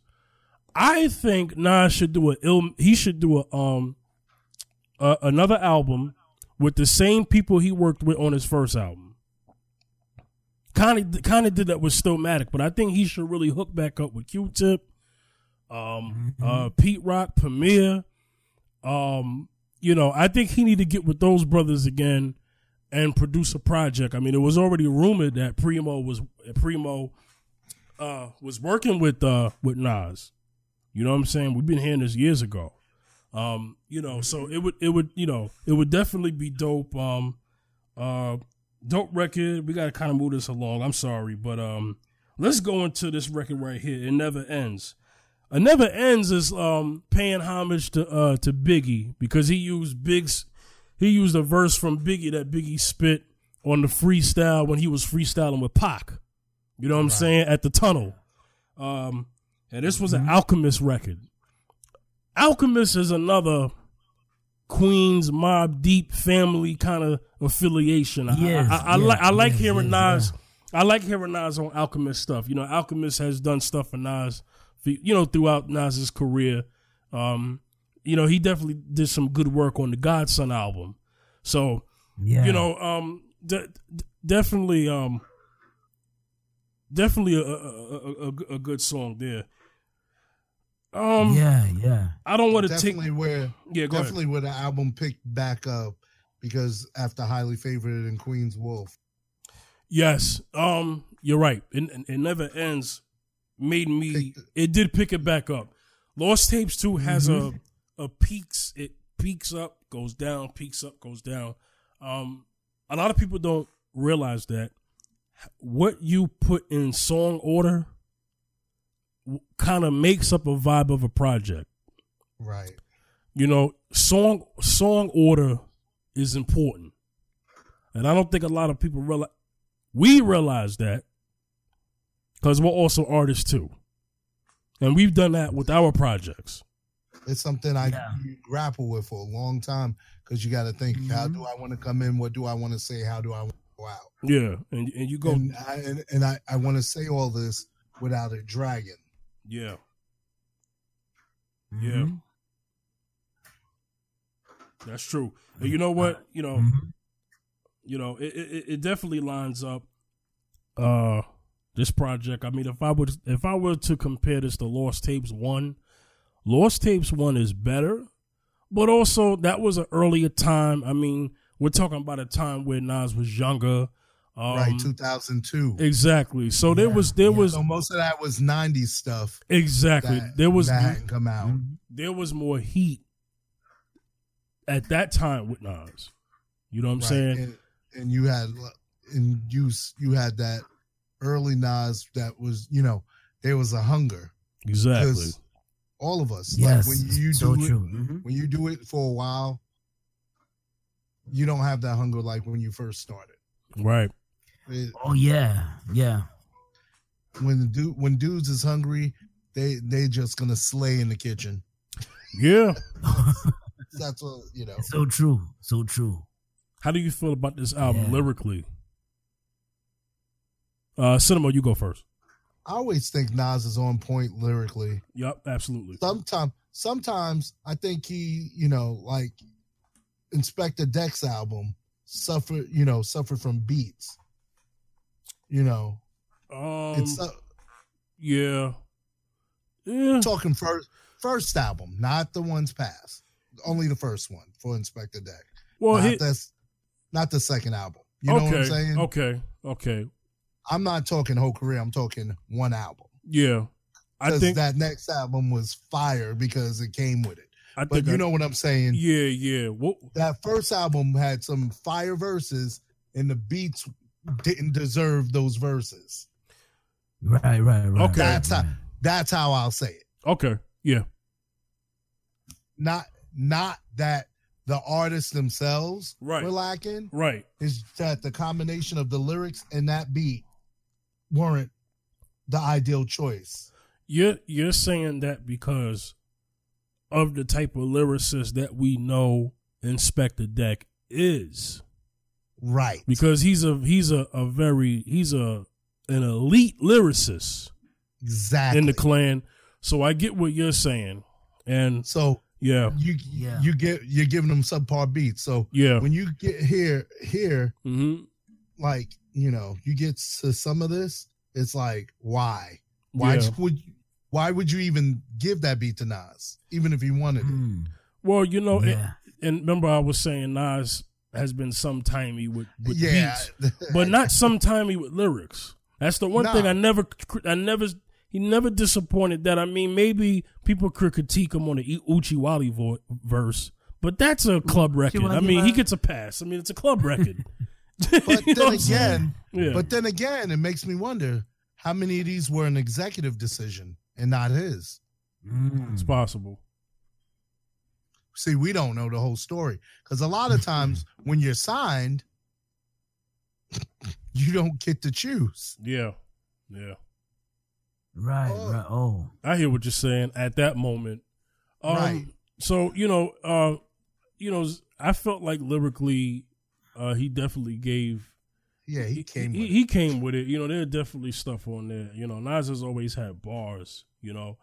I think Nas should do a ill. He should do a um uh, another album with the same people he worked with on his first album. Kind of kind of did that with Stillmatic, but I think he should really hook back up with Q-Tip, um, uh, Pete Rock, Premier. Um, you know, I think he need to get with those brothers again and produce a project. I mean, it was already rumored that Primo was Primo uh, was working with uh, with Nas. You know what I'm saying? We've been hearing this years ago. Um, you know, so it would it would you know it would definitely be dope. Um, uh, dope record. We got to kind of move this along. I'm sorry, but um, let's go into this record right here. It never ends. Never ends is um paying homage to uh to Biggie because he used Big's he used a verse from Biggie that Biggie spit on the freestyle when he was freestyling with Pac. You know what I'm saying? At the tunnel. Um, and this was an Alchemist record. Alchemist is another Queens Mobb Deep family kind of affiliation. I, Yes, I, I, I yes, like I like yes, hearing Nas. I like hearing Nas on Alchemist stuff. You know, Alchemist has done stuff for Nas, you know, throughout Nas's career. Um, you know, he definitely did some good work on the God's Son album. So, Yeah. you know, um, de- de- definitely, um, definitely a, a, a, a, a good song there. Um, yeah, yeah. I don't want to take. definitely where Yeah, go ahead. definitely where the album picked back up because after highly favored in Queen's Wolf. Yes, um, you're right. It, it, it never ends. Made me. It did pick it back up. Lost Tapes Two has Mm-hmm. a a peaks. It peaks up, goes down, peaks up, goes down. Um, a lot of people don't realize that what you put in song order kind of makes up a vibe of a project. Right. You know, song song order is important, and I don't think a lot of people realize. We realize that because we're also artists too, and we've done that with our projects. It's something I Yeah. grapple with for a long time because you got to think: How Mhm. do I want to come in? What do I want to say? How do I want to go out? Yeah, and and you go, and I, and, and I, I want to say all this without a dragon. yeah. Yeah. that's true. And you know what? You know, Mhm. you know, it, it it definitely lines up. Uh, this project. I mean, if I would, if I were to compare this to Lost Tapes One, Lost Tapes One is better, but also that was an earlier time. I mean, we're talking about a time where Nas was younger. Um, right, 2002. Exactly. So there Yeah, was there yeah. was so most of that was 90s stuff. exactly That, there was that hadn't come out. Mhm. there was more heat at that time with Nas. You know what I'm right? saying? And, and you had and you you had that early Nas that was you know there was a hunger exactly. all of us Yes. like when you so do it true. Mhm. when you do it for a while you don't have that hunger like when you first started. Right. It- Oh yeah, yeah. when the dude when dudes is hungry, they they just gonna slay in the kitchen. Yeah. That's what you know. so true. So true. How do you feel about this album Yeah. lyrically? Uh, Cinema, you go first. I always think Nas is on point lyrically. Yep, absolutely. Sometimes sometimes I think he, you know, like Inspectah Deck's album suffered, you know, suffered from beats. You know, Um, it's uh, yeah, yeah, talking first first album, not the ones past. Only the first one for Inspectah Deck. well, not he, that's not the second album. You know okay, what I'm saying? okay, okay, I'm not talking whole career. I'm talking one album. yeah. I think, that next album was fire because it came with it. I But you I- know what I'm saying? yeah, yeah. What? That first album had some fire verses, and the beats didn't deserve those verses. Right, right, right. Okay. That's how, that's how I'll say it. Okay, yeah, Not not that the artists themselves Right. were lacking. right. It's that the combination of the lyrics and that beat weren't the ideal choice. You're you're saying that because of the type of lyricist that we know Inspectah Deck is. Right. because he's a he's a, a very he's a an elite lyricist Exactly. in the clan. So I get what you're saying, and so yeah, you Yeah. you get you're giving them subpar beats. So yeah, when you get here here hmm like you know you get to some of this it's like why why yeah. would why would you even give that beat to Nas even if he wanted it Mm, Well, you know, and, yeah. and remember I was saying Nas has been sometimey with with yeah beats, but not sometimey with lyrics. That's the one Nah. thing I never I never he never disappointed. That I mean, maybe people could critique him on the Oochie Wally vo- verse, but that's a club record. I mean, he gets a pass. I mean, it's a club record. but then what I'm saying? again Yeah. but then again it makes me wonder how many of these were an executive decision and not his Mm. It's possible. see we don't know the whole story because a lot of times when you're signed you don't get to choose Yeah. Yeah. Right, Oh. right. Oh, I hear what you're saying at that moment. Um, Right. So, you know, uh, you know, I felt like lyrically, uh, he definitely gave. yeah he came He, with he came with it. You know, there definitely stuff on there. You know, Nas has always had bars. You know,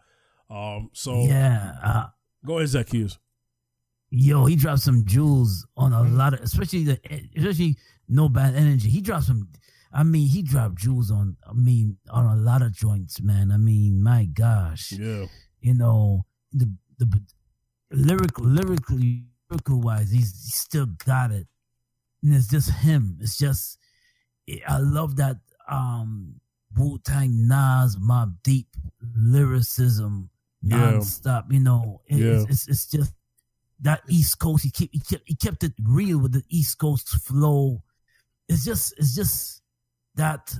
um. So yeah. Uh, go ahead, Zacchaeus. yo, he dropped some jewels on a lot of, especially the, especially no bad energy. He dropped some. I mean, he dropped jewels on. I mean, on a lot of joints, man. I mean, my gosh, Yeah. you know the the lyrical, lyrically, lyrical wise, he's, he still got it. And it's just him. It's just, I love that um Wu Tang Nas Mobb Deep lyricism Yeah. nonstop. You know, it, Yeah. it's, it's it's just that East Coast. He kept he kept he kept it real with the East Coast flow. It's just it's just that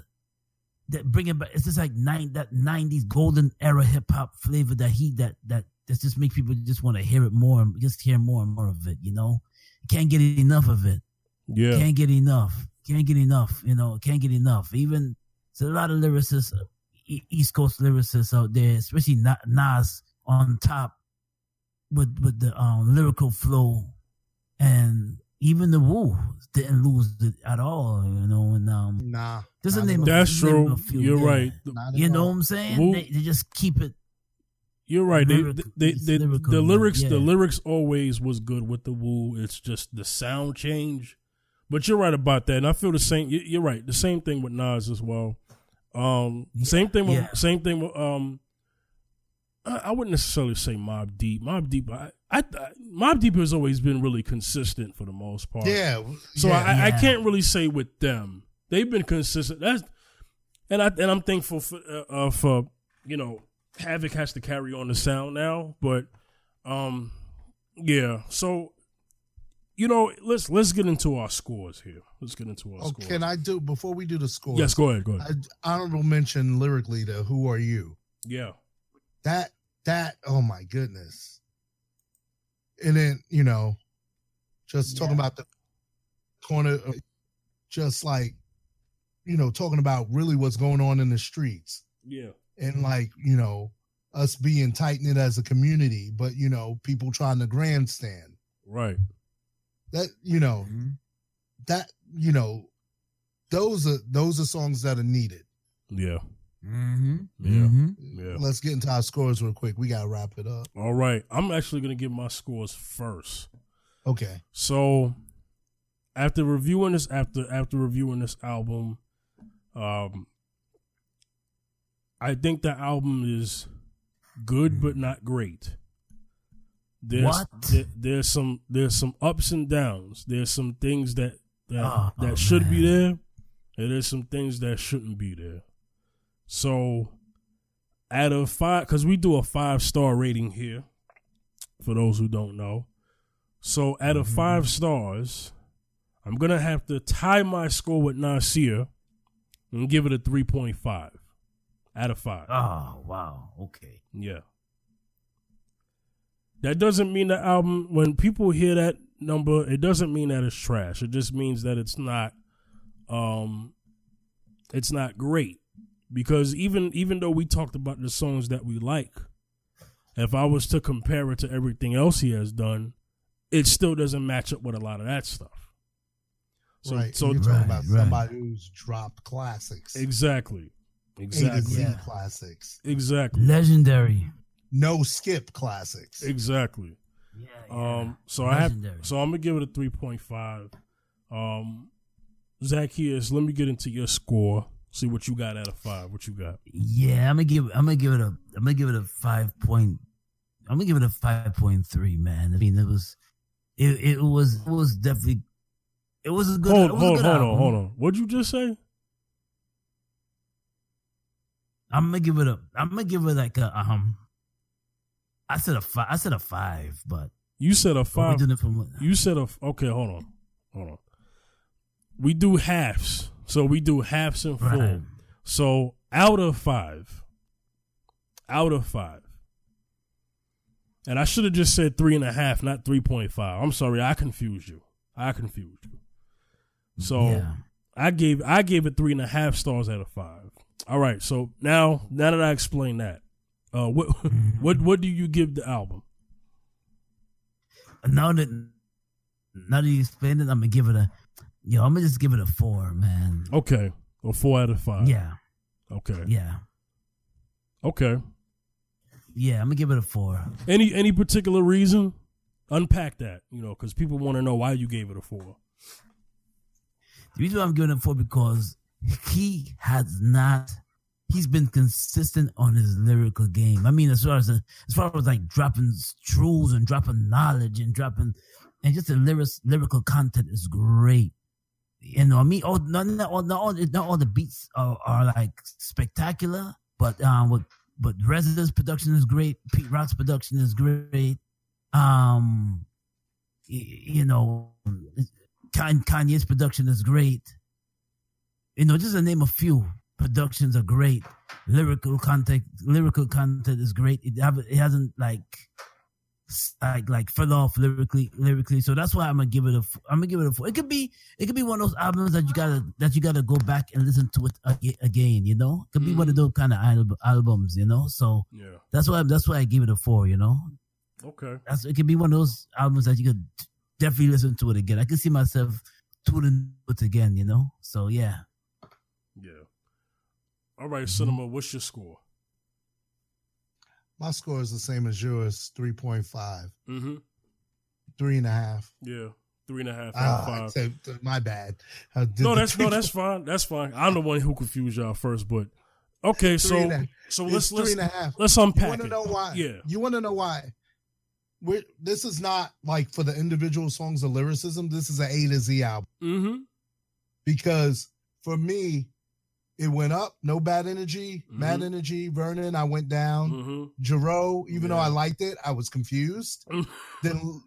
that bringing back. It's just like nine that '90s golden era hip hop flavor that he that that that just makes people just want to hear it more and just hear more and more of it. You know, can't get enough of it. Yeah. Can't get enough. Can't get enough. You know, can't get enough. Even there's a lot of lyricists, E- East Coast lyricists out there, especially Nas on top with with the um, lyrical flow, and even the Wu didn't lose it at all. You know, and um, Nah. Just the not name at of- all. That's Name true. a few, You're yeah. right. Not you know all. what I'm saying? Wu- They, they just keep it. You're right. They, Lyric- they, it's they, lyrical, the lyrics, the lyrics always was good with the woo. It's just the sound change. But you're right about that, and I feel the same. you- You're right. The same thing with Nas as well. Um, same thing with Yeah. same thing with um. I, I wouldn't necessarily say Mobb Deep. Mobb Deep, I, I, I Mobb Deep has always been really consistent for the most part. Yeah. So yeah. I, I can't really say with them. They've been consistent. That's and I and I'm thankful for uh, uh, for you know Havoc has to carry on the sound now, but um yeah. So you know let's let's get into our scores here. Let's get into our Oh, scores. can I do before we do the score? yes, go ahead. Go ahead. I, honorable mention lyrically to "Who Are You." yeah. That that oh my goodness. And then you know, just talking about the corner, uh, just like you know, talking about really what's going on in the streets Yeah. and like you know us being tight knit as a community, but you know people trying to grandstand. Right. That you know Mhm. that you know those are those are songs that are needed. Yeah. Mhm. Yeah. Mhm. Yeah. Let's get into our scores real quick. We gotta wrap it up. All right. I'm actually gonna give my scores first. Okay. So after reviewing this after after reviewing this album, um I think the album is good but not great. There's What? there- there's some there's some ups and downs. There's some things that that, Oh, that should be there, and there's some things that shouldn't be there. So out of five, because we do a five star rating here, for those who don't know. So out of Mhm. five stars, I'm gonna have to tie my score with Nasir and give it a three point five out of five. Oh wow. Okay. Yeah. That doesn't mean the album when people hear that number, it doesn't mean that it's trash. It just means that it's not um it's not great. Because even even though we talked about the songs that we like, if I was to compare it to everything else he has done, it still doesn't match up with a lot of that stuff. So right. so you're talking about right. somebody who's dropped classics. exactly. A to Exactly. Z Yeah. classics. Exactly. Legendary. No skip classics. Exactly. Yeah. Um, so I have, Legendary. so I'm gonna give it a three point five. Um, Zacchaeus, let me get into your score. See what you got out of five. What you got? Yeah, I'm gonna give. I'm gonna give it a. I'm gonna give it a five point. I'm gonna give it a five point three. Man, I mean, it was. It it was it was definitely. It was a good. hold, it a hold, good hold on, hold on. What'd you just say? I'm gonna give it a. I'm gonna give it like a um. I said a five. I said a five, but You said a five. doing it from. You said a okay. Hold on, hold on. We do halves, so we do halves and full. Right. So out of five, out of five, and I should have just said three and a half, not three point five. I'm sorry, I confused you. I confused you. So yeah. I gave I gave it three and a half stars out of five. All right, so now now that I explained that, uh, what what what do you give the album? now that now that you explained it, I'm gonna give it a. Yo, I'm gonna just give it a four, man. Okay, a four out of five. Yeah, Okay. yeah, Okay. yeah. I'm gonna give it a four. Any any particular reason? Unpack that, you know, because people want to know why you gave it a four. The reason why I'm giving it a four because he has not. He's been consistent on his lyrical game. I mean, as far as as far as like dropping truths and dropping knowledge and dropping, and just the lyrics, lyrical content is great. You know, I mean, all not, not all not all not all the beats are, are like spectacular, but um, what but Residence production is great. Pete Rock's production is great. Um, you know, Kanye's production is great. You know, just to name a few, productions are great. Lyrical content, lyrical content is great. It, have, it hasn't like like like fell off lyrically lyrically. So that's why I'm gonna give it a I'm gonna give it a four. It could be it could be one of those albums that you gotta that you gotta go back and listen to it again. You know, it could be mm. one of mm. those kind of albums. You know, so yeah, that's why that's why I give it a four. You know, okay, that's it could be one of those albums that you could definitely listen to it again. I can see myself tuning it again. You know, so yeah, yeah. All right, cinema. What's your score? My score is the same as yours, 3.5. Mm-hmm. Three and a half. Yeah. Three and a half. Uh, five. my bad. No, that's no, that's fine. That's fine. I'm the one who confused y'all first, but okay. So, so let's let's three and a half. let's unpack. You want to know why? Yeah. You want to know why? We're, this is not like for the individual songs of lyricism. This is an A to Z album. Mm-hmm. Because for me, it went up, no bad energy, mm-hmm. mad energy. Vernon, I went down. mm even yeah. though I liked it, I was confused. then,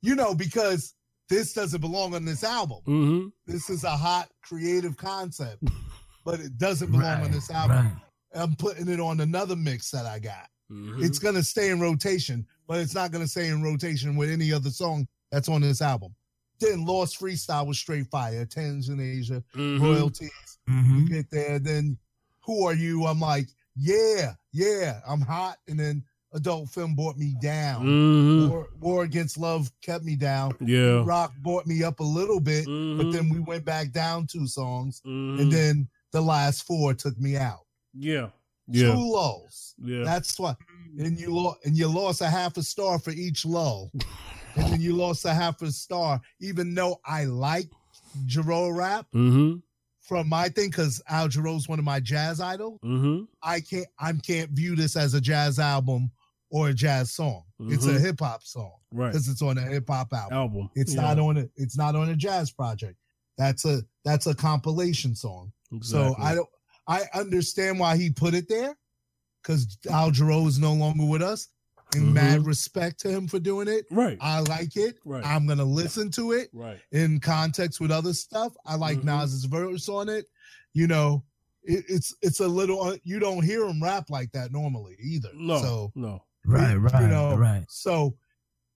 you know, because this doesn't belong on this album. Mm-hmm. This is a hot creative concept, but it doesn't belong right, on this album. Right. I'm putting it on another mix that I got. Mm-hmm. It's gonna stay in rotation, but it's not gonna stay in rotation with any other song that's on this album. Then Lost Freestyle was straight fire. Tanasia, mm-hmm. royalties. Mm-hmm. You get there, then who are you? I'm like, yeah, yeah, I'm hot. And then adult film brought me down. Mm-hmm. War, War, Against Love kept me down. Yeah. Rock brought me up a little bit, mm-hmm. but then we went back down two songs. Mm-hmm. And then the last four took me out. Yeah. Yeah. Two lulls. Yeah. That's why. And you lost and you lost a half a star for each lull. and then you lost a half a star, even though I like Jarreau rap. Mm-hmm from my thing because Al Jarreau's one of my jazz idols. Mm-hmm. I can't I can't view this as a jazz album or a jazz song. Mm-hmm. It's a mm-hmm. hip hop song, right? Because it's on a hip hop album. Album. It's yeah. not on a it's not on a jazz project. That's a that's a compilation song. Exactly. So I don't I understand why he put it there because Al Jarreau is no longer with us and mm-hmm. mad respect to him for doing it. Right. I like it. Right. I'm gonna listen to it. Right. In context with other stuff, I like mm-hmm. Nas's verse on it. You know, it, it's it's a little. Uh, you don't hear him rap like that normally either. No. So no. Right. Right. You know. Right. So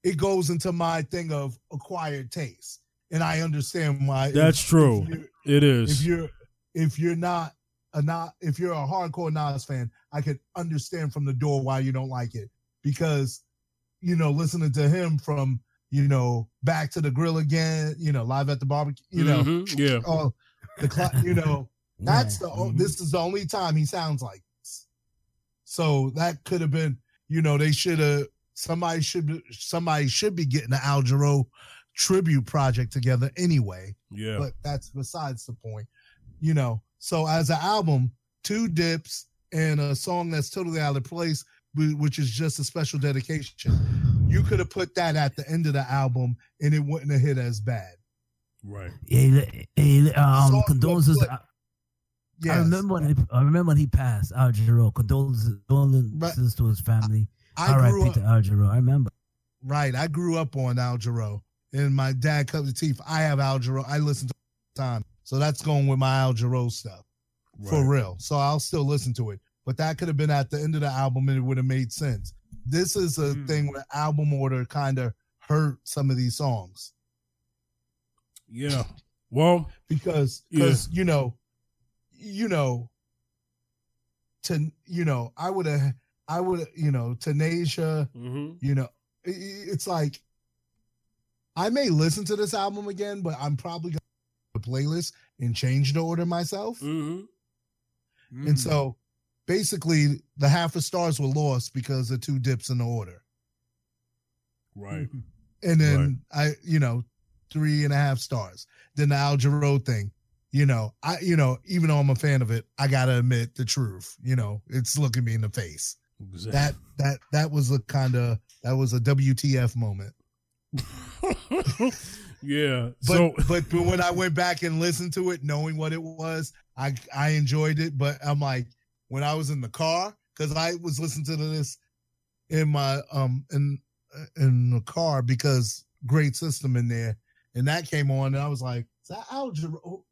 it goes into my thing of acquired taste, and I understand why. That's if, true. If it is. If you're if you're not a not if you're a hardcore Nas fan, I could understand from the door why you don't like it because you know listening to him from you know back to the grill again you know live at the barbecue you know mm-hmm. yeah oh the cl- you know that's the mm-hmm. this is the only time he sounds like this so that could have been you know they should have somebody should be somebody should be getting the Al Jarreau tribute project together anyway yeah but that's besides the point you know so as an album two dips and a song that's totally out of place which is just a special dedication. You could have put that at the end of the album, and it wouldn't have hit as bad. Right. Hey, hey, um, so, condolences. But, uh, yes. I remember when he, I remember when he passed. Uh, Al Jarreau. Condolences, condolences to his family. I R.I.P. to uh, Al Jarreau. I remember. Right. I grew up on Al Jarreau, and my dad cut the teeth. I have Al Jarreau. I listen to him all the time, so that's going with my Al Jarreau stuff right. for real. So I'll still listen to it but that could have been at the end of the album and it would have made sense. This is a mm. thing where album order kind of hurt some of these songs. Yeah. Well, because because yeah. you know, you know, to you know, I would have, I would, you know, Tanasia, mm-hmm. you know, it, it's like I may listen to this album again, but I'm probably gonna the playlist and change the order myself. Mm-hmm. Mm-hmm. And so basically the half of stars were lost because of two dips in the order. Right. Mm-hmm. And then right. I, you know, three and a half stars. Then the Al Jarreau thing, you know, I, you know, even though I'm a fan of it, I gotta admit the truth. You know, it's looking me in the face. Exactly. That that that was a kind of that was a WTF moment. yeah. But, so but but when I went back and listened to it, knowing what it was, I I enjoyed it. But I'm like, when I was in the car because I was listening to this in my um in in the car because Great System in there, and that came on, and I was like, "Is that Al Jarreau?"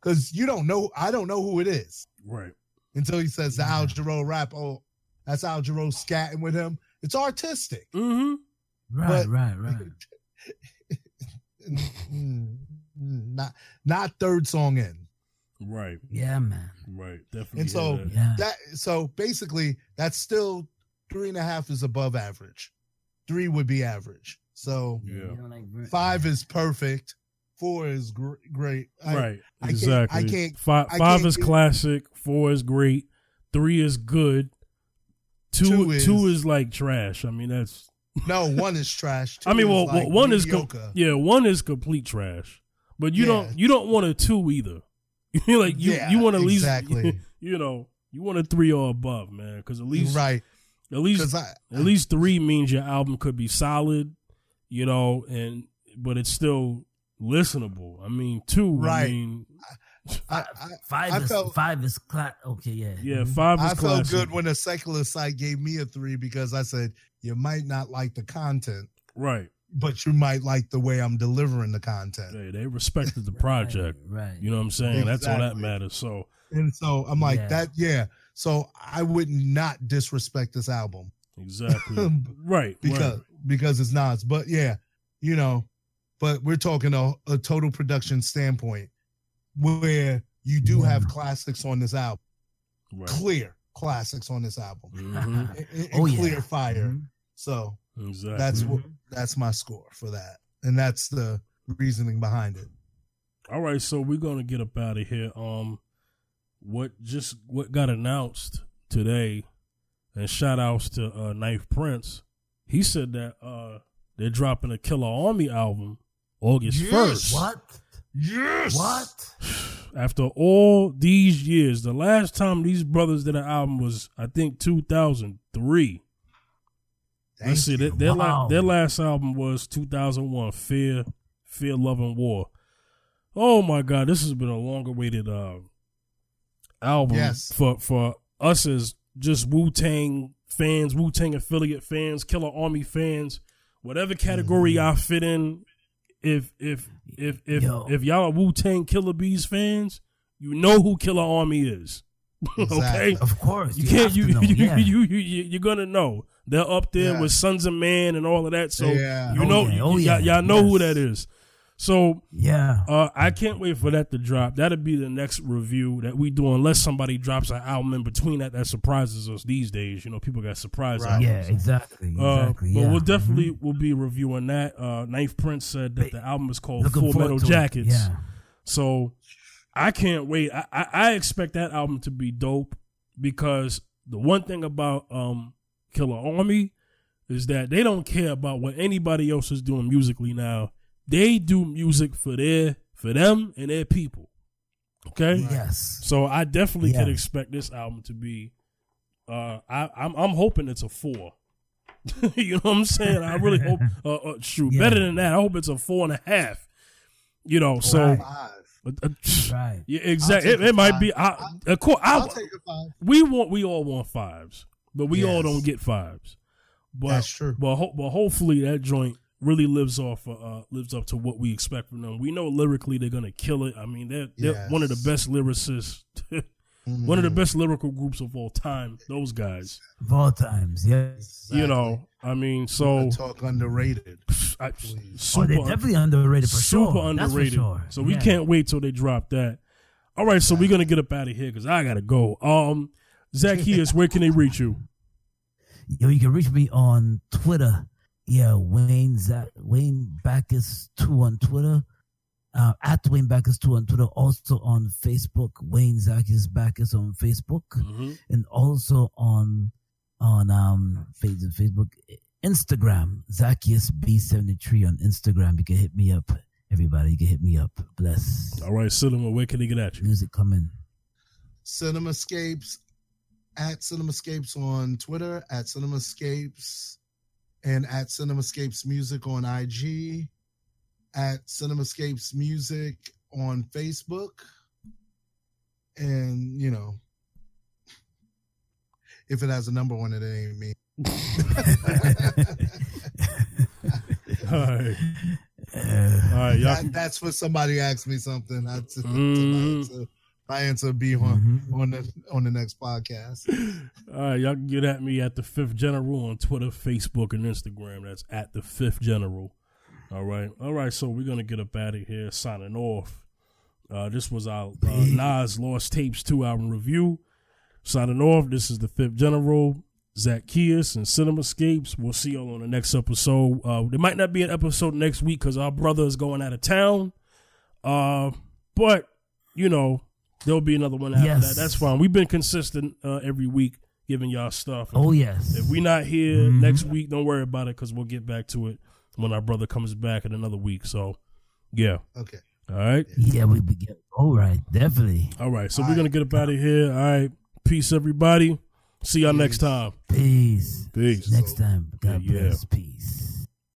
Because you don't know, I don't know who it is Right. until he says the Yeah. Al Jarreau rap. Oh, that's Al Jarreau scatting with him. It's artistic. Mm-hmm. Right, But- right, right. Mm, not not third song in. Right. Yeah, man. Right. Definitely. And so- that. Yeah. That so basically that's still three and a half is above average. Three would be average. So Yeah. You know, like, ver- five is perfect. Four is gr- great. I- right. I can't- exactly. I can't- Five, I five can't is get- classic. Four is great. Three is good. Two is- is like trash. I mean, that's. No, one is trash. I mean, well, is like one is com- yeah, one is complete trash. But you Yeah. don't you don't want a two either. You like you Yeah, you want at least exactly. you know you want a three or above, man. Because at least right. at least I at least three means your album could be solid, you know, and but it's still listenable. I mean, two, I Right. mean, I, I, Five I is felt- five is cla- Okay, yeah. yeah, Mhm. five is I felt good when the secular site gave me a three because I said you might not like the content, right? But you might like the way I'm delivering the content. They, they respected the project. Right. right. You know what I'm saying? That's all that matters. So And so I'm like Yeah. that. Yeah. So I would not disrespect this album exactly, right? because right. because it's Nas. But yeah, you know, but we're talking a, a total production standpoint where you do Yeah. have classics on this album, right. clear classics on this album, Mhm. and, and Oh, yeah. clear fire. Mhm. So Exactly. that's what Mhm. that's my score for that, and that's the reasoning behind it. All right, so we're gonna get up out of here. Um, what just what got announced today, and shout outs to uh, 9th Prince. He said that uh they're dropping a Killarmy album August Yes. first. What? Yes. What? After all these years, the last time these brothers did an album was I think two thousand three. Thank Let's see, you. their, their, la- Wow. their last album was 2001, Fear, Fear, Love, and War. Oh my God, this has been a long awaited uh, album Yes. for for us as just Wu Tang fans, Wu Tang affiliate fans, Killarmy fans, whatever category Mhm. y'all fit in. If if if if Yo. if y'all are Wu Tang Killa Bees fans, you know who Killarmy is. okay, Of course. you, You, can't have you to know. you, yeah. you you you you're gonna know they're up there Yeah. with Sunz of Man and all of that. So Yeah. you Oh, know yeah. Oh, y- yeah. y'all know who that is. So yeah. uh, I can't wait for that to drop. That'll be the next review that we do, unless somebody drops an album in between that that surprises us these days. You know, people got surprise Right. albums. Yeah, exactly. Uh, Exactly. but yeah. we'll definitely Mhm. will be reviewing that. Uh, 9th Prince said that Ba- the album is called Looking Full Metal. Jackets. Yeah. So I can't wait. I, I, I expect that album to be dope because the one thing about um Killer Army is that they don't care about what anybody else is doing musically now. They do music for their for them and their people. Okay? Yes. So I definitely can expect this album to be uh I I'm I'm hoping it's a 4. you know what I'm saying? I really hope uh, uh shoot, Yeah. better than that. I hope it's a four and a half. You know, so Right. Five. uh, uh, Right. yeah, exactly. It, it might five. be. I, I- of course, I, I'll take a five. we want. We all want fives, but we all don't get fives. But That's true. but ho- but hopefully that joint really lives off. Uh, lives up to what we expect from them. We know lyrically they're gonna kill it. I mean, they're they're one of the best lyricists. one of the best lyrical groups of all time. Those guys. Of all times. Yes. You know. I mean, so talk underrated. I, Please. Oh, super they're definitely underrated for super sure. That's for underrated. sure. So we Yeah. can't wait till they drop that. All right, so we're gonna get up out of here because I gotta go. Um, Zacchaeus, where can they reach you? Yo, you can reach me on Twitter. Yeah, Wayne Zach Wayne Backus two on Twitter. Uh, at Wayne Backus two on Twitter. Also on Facebook, Wayne Zacchaeus Backus on Facebook, Mhm. and also on on um Facebook, Facebook Instagram, Zacchaeus B seventy three on Instagram. You can hit me up. Everybody, you can hit me up. Bless. All right, Cinema, where can they get at you? Music coming. Cinemascapes at Cinemascapes on Twitter, at Cinemascapes, and at Cinemascapes Music on IG, at Cinemascapes Music on Facebook. And, you know, if it has a number on it, it ain't me. right. Uh, All right, y'all. That, that's what somebody asked me something. That's Mhm. so my answer be on mhm. on the on the next podcast. All right, y'all can get at me at the Fifth General on Twitter, Facebook, and Instagram. That's at the Fifth General. All right, all right. So we're gonna get up out of here, signing off. Uh, this was our uh, Nas Lost Tapes two album review. Signing off. This is the Fifth General, Zacchaeus, and Cinemascapes. We'll see y'all on the next episode. Uh, there might not be an episode next week because our brother is going out of town. Uh, but you know there'll be another one after Yes. that. That's fine. We've been consistent uh, every week giving y'all stuff. Oh yes. If we're not here Mhm. next week, don't worry about it because we'll get back to it when our brother comes back in another week. So, yeah. Okay. All right. yeah, we begin. All right, definitely. All right. So All we're right. gonna get up out of here. All right. Peace, everybody. See y'all next time. Peace. Peace. Next time, God Yeah, yeah. bless. Peace.